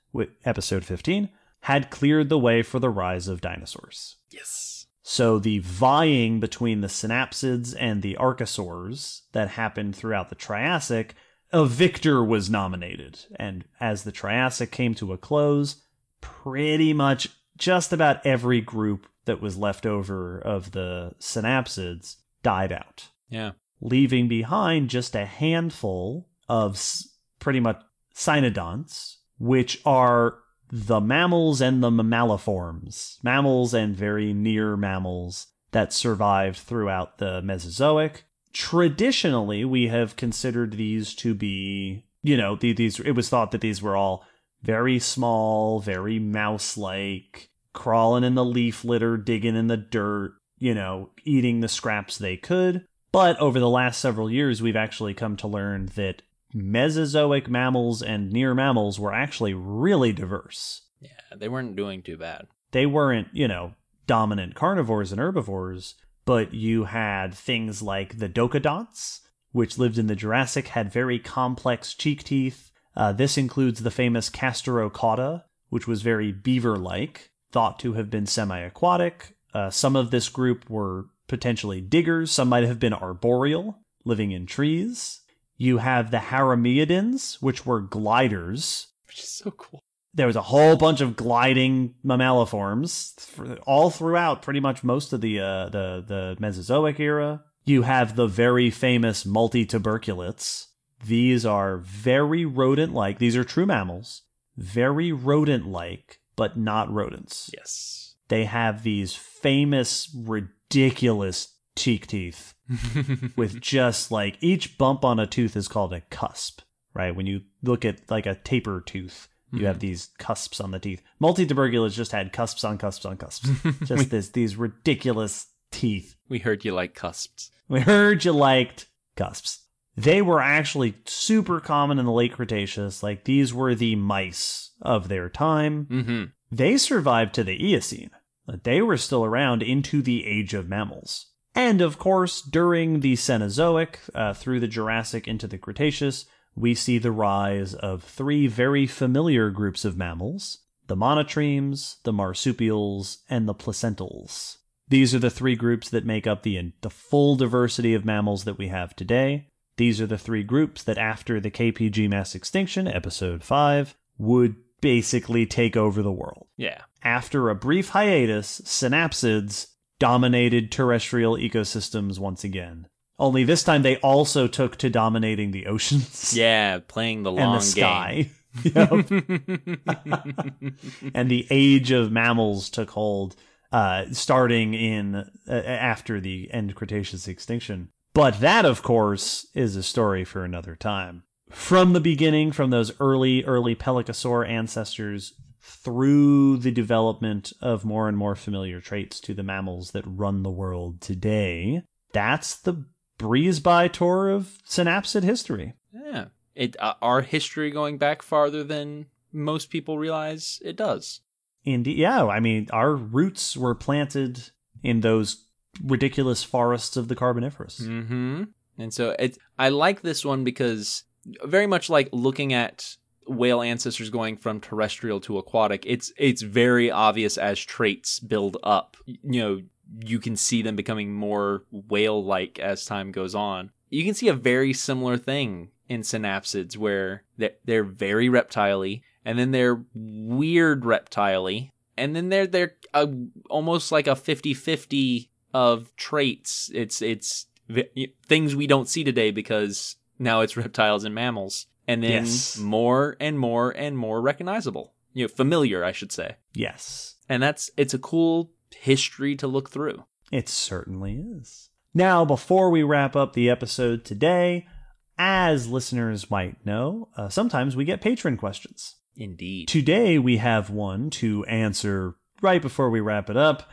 episode 15, had cleared the way for the rise of dinosaurs. Yes. So the vying between the synapsids and the archosaurs that happened throughout the Triassic, a victor was nominated. And as the Triassic came to a close, pretty much just about every group that was left over of the synapsids died out, Yeah. leaving behind just a handful of pretty much cynodonts, which are the mammals and the mammaliforms, mammals and very near mammals that survived throughout the Mesozoic. Traditionally, we have considered these to be, you know, the, these. It was thought that these were all very small, very mouse-like, crawling in the leaf litter, digging in the dirt, you know, eating the scraps they could. But over the last several years, we've actually come to learn that Mesozoic mammals and near mammals were actually really diverse. Yeah. They weren't doing too bad. They weren't, you know, dominant carnivores and herbivores, but you had things like the docodonts, which lived in the Jurassic, had very complex cheek teeth. Uh, this includes the famous Castorocauda, which was very beaver like, thought to have been semi aquatic. Uh, some of this group were potentially diggers, some might have been arboreal, living in trees. You have the Haramiyidans, which were gliders. Which is so cool. There was a whole bunch of gliding mammaliforms for, all throughout pretty much most of the uh, the the Mesozoic era. You have the very famous multituberculates. These are very rodent-like. These are true mammals, very rodent-like, but not rodents. Yes. They have these famous, ridiculous cheek teeth with just like each bump on a tooth is called a cusp, right? When you look at like a tapir tooth, you have these cusps on the teeth. Multituberculous just had cusps on cusps on cusps. just this these ridiculous teeth. we heard you like cusps. We heard you liked cusps. They were actually super common in the late Cretaceous. Like these were the mice of their time. Mm-hmm. They survived to the Eocene. They were still around into the Age of Mammals. And of course, during the Cenozoic, uh, through the Jurassic into the Cretaceous, we see the rise of three very familiar groups of mammals the monotremes, the marsupials, and the placentals. These are the three groups that make up the, the full diversity of mammals that we have today. These are the three groups that, after the KPG mass extinction, episode 5, would basically take over the world. Yeah. After a brief hiatus, synapsids dominated terrestrial ecosystems once again. Only this time they also took to dominating the oceans Yeah. Playing the long and the sky. And the age of mammals took hold, uh, starting in uh, after the end Cretaceous extinction. But that, of course, is a story for another time. From the beginning, from those early, early Pelycosaur ancestors through the development of more and more familiar traits to the mammals that run the world today, that's the breeze by tour of synapsid history. yeah. It uh, our history going back farther than most people realize it does. Indeed, yeah. I mean, our roots were planted in those ridiculous forests of the Carboniferous. Mm-hmm. And so it I like this one because very much like looking at whale ancestors going from terrestrial to aquatic, it's it's very obvious as traits build up. You know, you can see them becoming more whale like as time goes on. You can see a very similar thing in synapsids where they're, they're very reptile and then they're weird reptile and then they're they're uh, almost like a 50-50 of traits. It's it's things we don't see today because now it's reptiles and mammals, and then Yes. more and more and more recognizable. You know, familiar, I should say. Yes, And that's it's a cool history to look through. it certainly is. Now, before we wrap up the episode today, as listeners might know, uh, sometimes we get patron questions. Indeed. Today we have one to answer right before we wrap it up.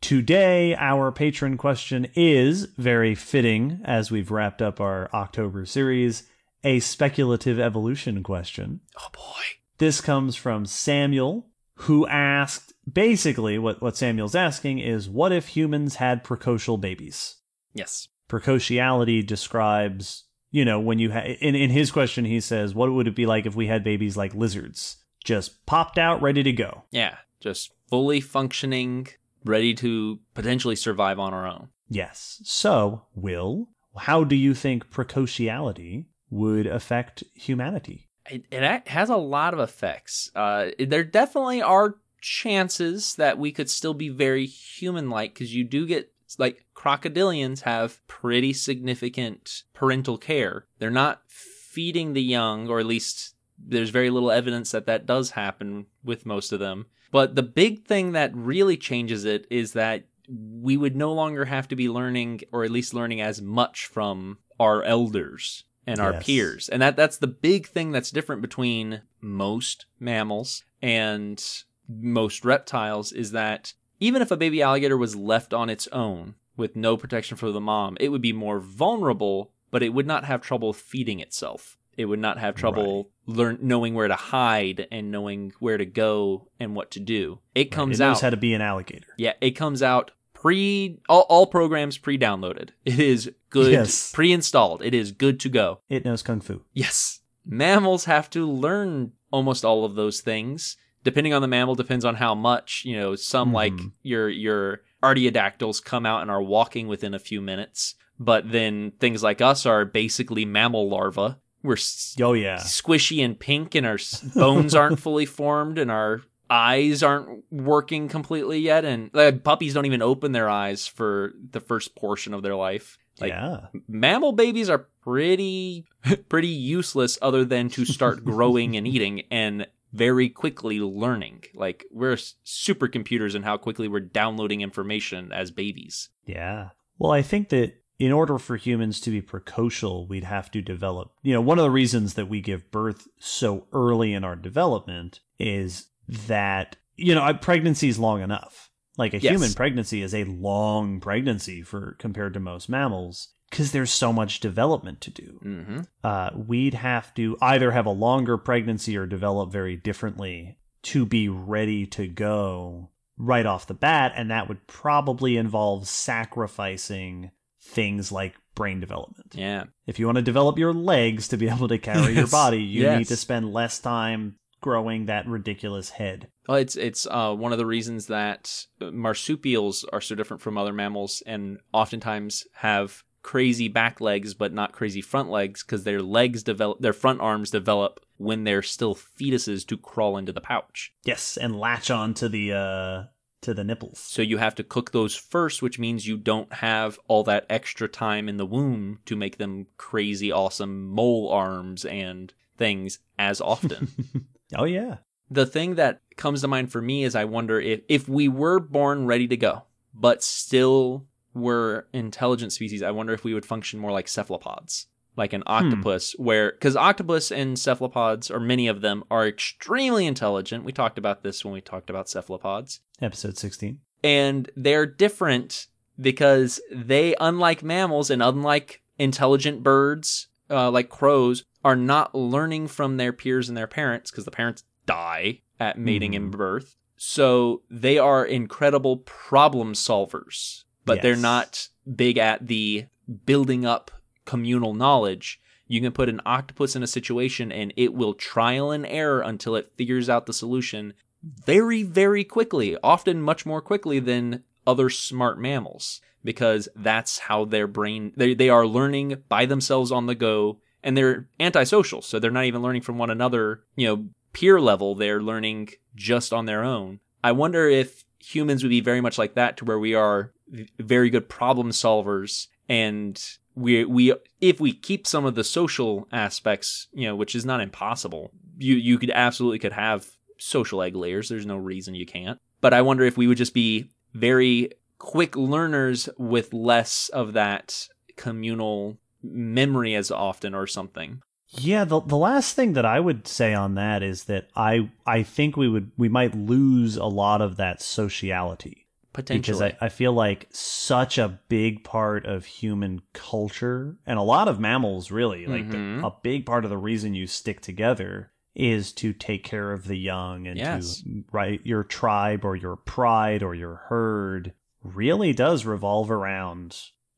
Today, our patron question is very fitting as we've wrapped up our October series a speculative evolution question. Oh boy. This comes from Samuel, who asked basically what, what Samuel's asking is what if humans had precocial babies? Yes. Precociality describes, you know, when you ha- in in his question he says, "What would it be like if we had babies like lizards, just popped out, ready to go?" Yeah, just fully functioning, ready to potentially survive on our own. Yes. So, Will, how do you think precociality would affect humanity? It, it has a lot of effects. Uh, there definitely are chances that we could still be very human-like because you do get like crocodilians have pretty significant parental care. They're not feeding the young, or at least there's very little evidence that that does happen with most of them. But the big thing that really changes it is that we would no longer have to be learning, or at least learning as much from our elders and our Yes. peers. And that that's the big thing that's different between most mammals and most reptiles is that even if a baby alligator was left on its own with no protection for the mom, it would be more vulnerable, but it would not have trouble feeding itself. It would not have trouble learn knowing where to hide and knowing where to go and what to do. It comes it knows out how to be an alligator. yeah, it comes out pre all, all programs pre-downloaded. It is good Yes. pre-installed. It is good to go. It knows kung fu. Yes. Mammals have to learn almost all of those things. Depending on the mammal depends on how much, you know, some like Mhm. your your artiodactyls come out and are walking within a few minutes, but then things like us are basically mammal larvae. We're Oh yeah. squishy and pink and our bones aren't fully formed and our eyes aren't working completely yet and like, puppies don't even open their eyes for the first portion of their life like yeah. mammal babies are pretty pretty useless other than to start growing and eating and very quickly learning like we're supercomputers in how quickly we're downloading information as babies Yeah. Well, I think that in order for humans to be precocial, we'd have to develop. You know, one of the reasons that we give birth so early in our development is that, you know, pregnancy is long enough. Like a Yes. human pregnancy is a long pregnancy for compared to most mammals because there's so much development to do. hmm Uh, we'd have to either have a longer pregnancy or develop very differently to be ready to go right off the bat, and that would probably involve sacrificing things like brain development. yeah If you want to develop your legs to be able to carry your body, you Yes. need to spend less time growing that ridiculous head. Well, it's it's uh, one of the reasons that marsupials are so different from other mammals, and oftentimes have crazy back legs but not crazy front legs because their legs develop, their front arms develop when they're still fetuses to crawl into the pouch. Yes, and latch on to the uh to the nipples. So you have to cook those first, which means you don't have all that extra time in the womb to make them crazy, awesome mole arms and things as often. oh yeah. the thing that comes to mind for me is I wonder if if we were born ready to go, but still were intelligent species, I wonder if we would function more like cephalopods, like an hmm. octopus, where because octopus and cephalopods, or many of them, are extremely intelligent. We talked about this when we talked about cephalopods, Episode 16. and they're different because they, unlike mammals and unlike intelligent birds uh, like crows, are not learning from their peers and their parents because the parents die at mating and Mhm. birth. So they are incredible problem solvers, but they're not big at the building up communal knowledge. You can put an octopus in a situation and it will trial and error until it figures out the solution very, very quickly, often much more quickly than other smart mammals, because that's how their brain they, they are learning by themselves on the go and they're antisocial, so they're not even learning from one another, you know, peer level, they're learning just on their own. I wonder if humans would be very much like that to where we are very good problem solvers and we we if we keep some of the social aspects, you know, which is not impossible. You you could absolutely could have social egg layers. There's no reason you can't. But I wonder if we would just be very quick learners with less of that communal memory as often or something. Yeah, the the last thing that I would say on that is that I I think we would we might lose a lot of that sociality Potentially. because I, I feel like such a big part of human culture and a lot of mammals really like the- Mhm. a big part of the reason you stick together is to take care of the young and Yes. to right your tribe or your pride or your herd really does revolve around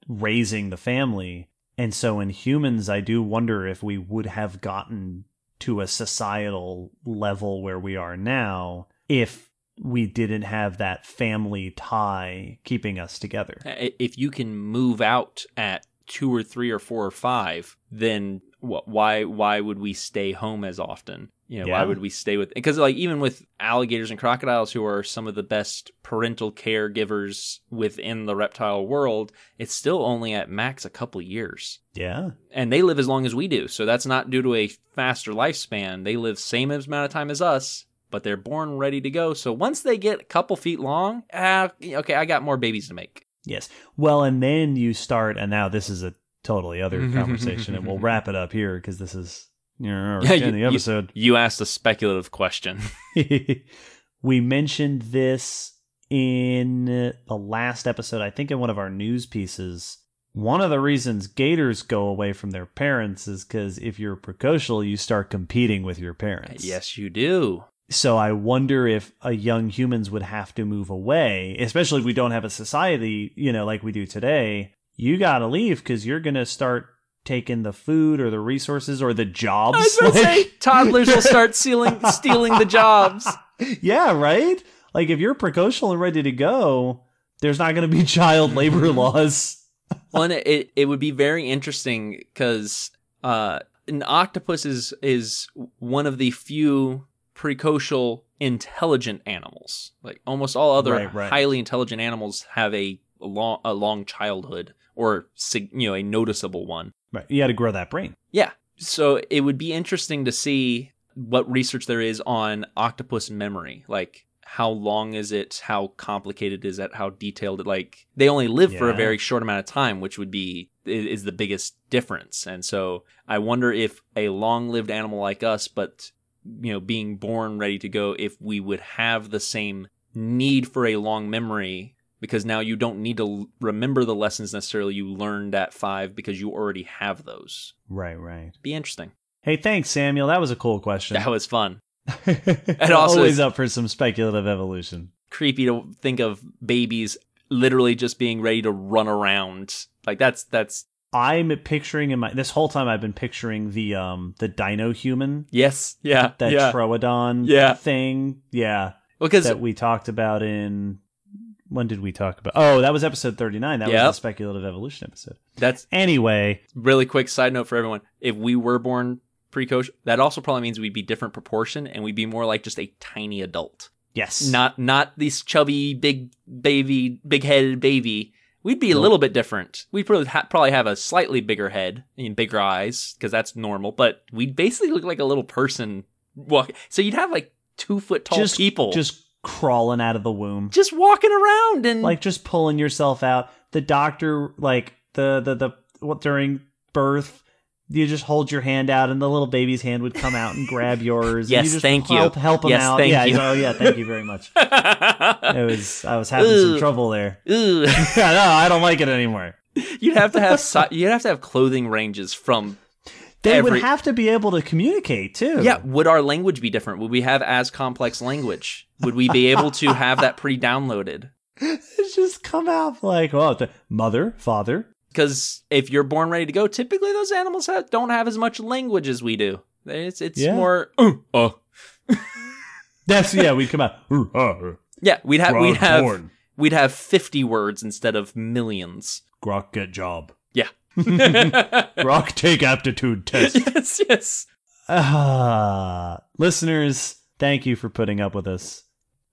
raising the family. And so in humans, I do wonder if we would have gotten to a societal level where we are now if we didn't have that family tie keeping us together. If you can move out at two or three or four or five, then wh- why why would we stay home as often? You know, Yeah. why would we stay with? Because like even with alligators and crocodiles, who are some of the best parental caregivers within the reptile world, it's still only at max a couple years. Yeah. and they live as long as we do. So that's not due to a faster lifespan. They live same amount of time as us, but they're born ready to go. So once they get a couple feet long, ah, okay, I got more babies to make. Yes. Well, and then you start, and now this is a totally other conversation, and we'll wrap it up here because this is you know, Yeah, in you- the you- episode. You asked a speculative question. we mentioned this in the last episode, I think in one of our news pieces. One of the reasons gators go away from their parents is because if you're precocial, you start competing with your parents. yes, you do. So I wonder if a young humans would have to move away, especially if we don't have a society, you know, like we do today. You got to leave because you're going to start taking the food or the resources or the jobs. I was Like- say toddlers will start stealing stealing the jobs. yeah, right? Like if you're precocial and ready to go, there's not going to be child labor laws. Well, it, it, it would be very interesting because uh, an octopus is is one of the few precocial intelligent animals. Like almost all other Right, right. highly intelligent animals have a long a long childhood or you know a noticeable one. Right. You had to grow that brain. Yeah. So it would be interesting to see what research there is on octopus memory. Like how long is it? How complicated is it? How detailed it like they only live for a very short amount of time, which would be is the biggest difference. And so I wonder if a long-lived animal like us but you know being born ready to go if we would have the same need for a long memory because now you don't need to l- remember the lessons necessarily you learned at 5 because you already have those Right, right. be interesting. Hey, thanks, Samuel. That was a cool question. That was fun. and also always up for some speculative evolution. Creepy to think of babies literally just being ready to run around. Like that's that's I'm picturing in my this whole time I've been picturing the um the dino human yes, yeah, that yeah. Troodon Yeah. thing. Yeah. because that we talked about in when did we talk about? Oh, that was episode 39. That Yep. was the speculative evolution episode. that's Anyway, really quick side note for everyone. If we were born precocial, that also probably means we'd be different proportion and we'd be more like just a tiny adult. yes. Not not this chubby big baby, big-headed baby. We'd be a little bit different. We'd probably, ha- probably have a slightly bigger head and bigger eyes because that's normal. But we'd basically look like a little person. Walk. So you'd have like two foot tall just people just crawling out of the womb. just walking around and like just pulling yourself out. The doctor like the the the what during birth you just hold your hand out and the little baby's hand would come out and grab yours. and Yes, you thank you. help, Help him Yes, out. thank yeah, you. Oh yeah, thank you very much. It was I was having some trouble there. Yeah, no, I don't like it anymore. you'd have to have si- you'd have to have clothing ranges from They Every- would have to be able to communicate too. Yeah, would our language be different? Would we have as complex language? Would we be able to have that pre-downloaded? It's just come out like, oh, the mother, father. Because if you're born ready to go, typically those animals have, don't have as much language as we do. It's it's Yeah. more. Uh, uh. That's yeah. We'd come out. "Ooh, uh, Yeah, we'd have we'd have born. we'd have fifty words instead of millions. Grok get job. Yeah. Grok take aptitude test. yes, yes. Ah, listeners, thank you for putting up with us.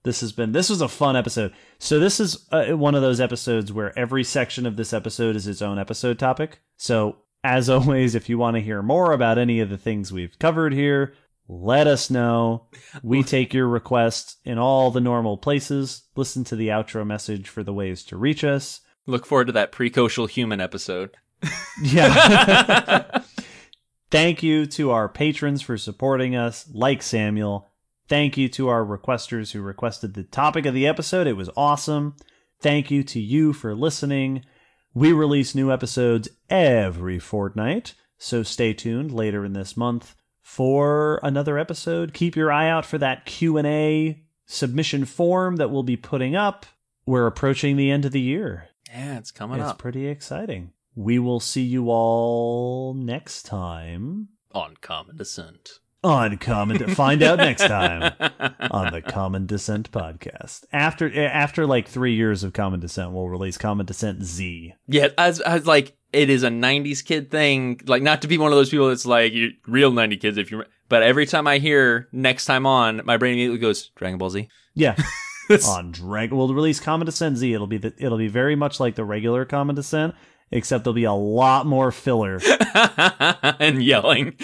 This has been this was a fun episode. So this is uh, one of those episodes where every section of this episode is its own episode topic. So as always, if you want to hear more about any of the things we've covered here, let us know. We take your requests in all the normal places. Listen to the outro message for the ways to reach us. Look forward to that precocial human episode. Yeah. Thank you to our patrons for supporting us, like Samuel. Thank you to our requesters who requested the topic of the episode. It was awesome. Thank you to you for listening. We release new episodes every fortnight, so stay tuned later in this month for another episode. Keep your eye out for that Q&A submission form that we'll be putting up. We're approaching the end of the year. Yeah, it's coming it's up It's pretty exciting. We will see you all next time on Common Descent. on Common. find out next time on the Common Descent podcast. After after like three years of Common Descent, we'll release Common Descent Z. Yeah, as as like it is a '90s kid thing. Like not to be one of those people that's like real '90s kids. If you, but every time I hear next time on, my brain immediately goes Dragon Ball Z. Yeah. on Dragon, we'll release Common Descent Z. It'll be the, it'll be very much like the regular Common Descent, except there'll be a lot more filler and yelling.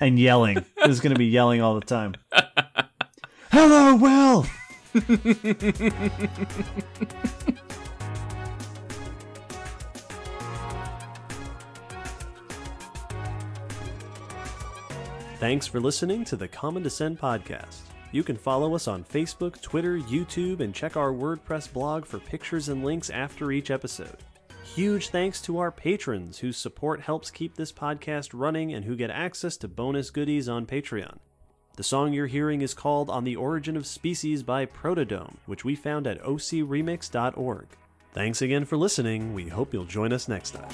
and yelling. There's going to be yelling all the time. Hello, Will. Thanks for listening to the Common Descent podcast. You can follow us on Facebook, Twitter, YouTube, and check our WordPress blog for pictures and links after each episode. Huge thanks to our patrons whose support helps keep this podcast running and who get access to bonus goodies on Patreon. The song you're hearing is called On the Origin of Species by Protodome, which we found at ocremix.org. Thanks again for listening. We hope you'll join us next time.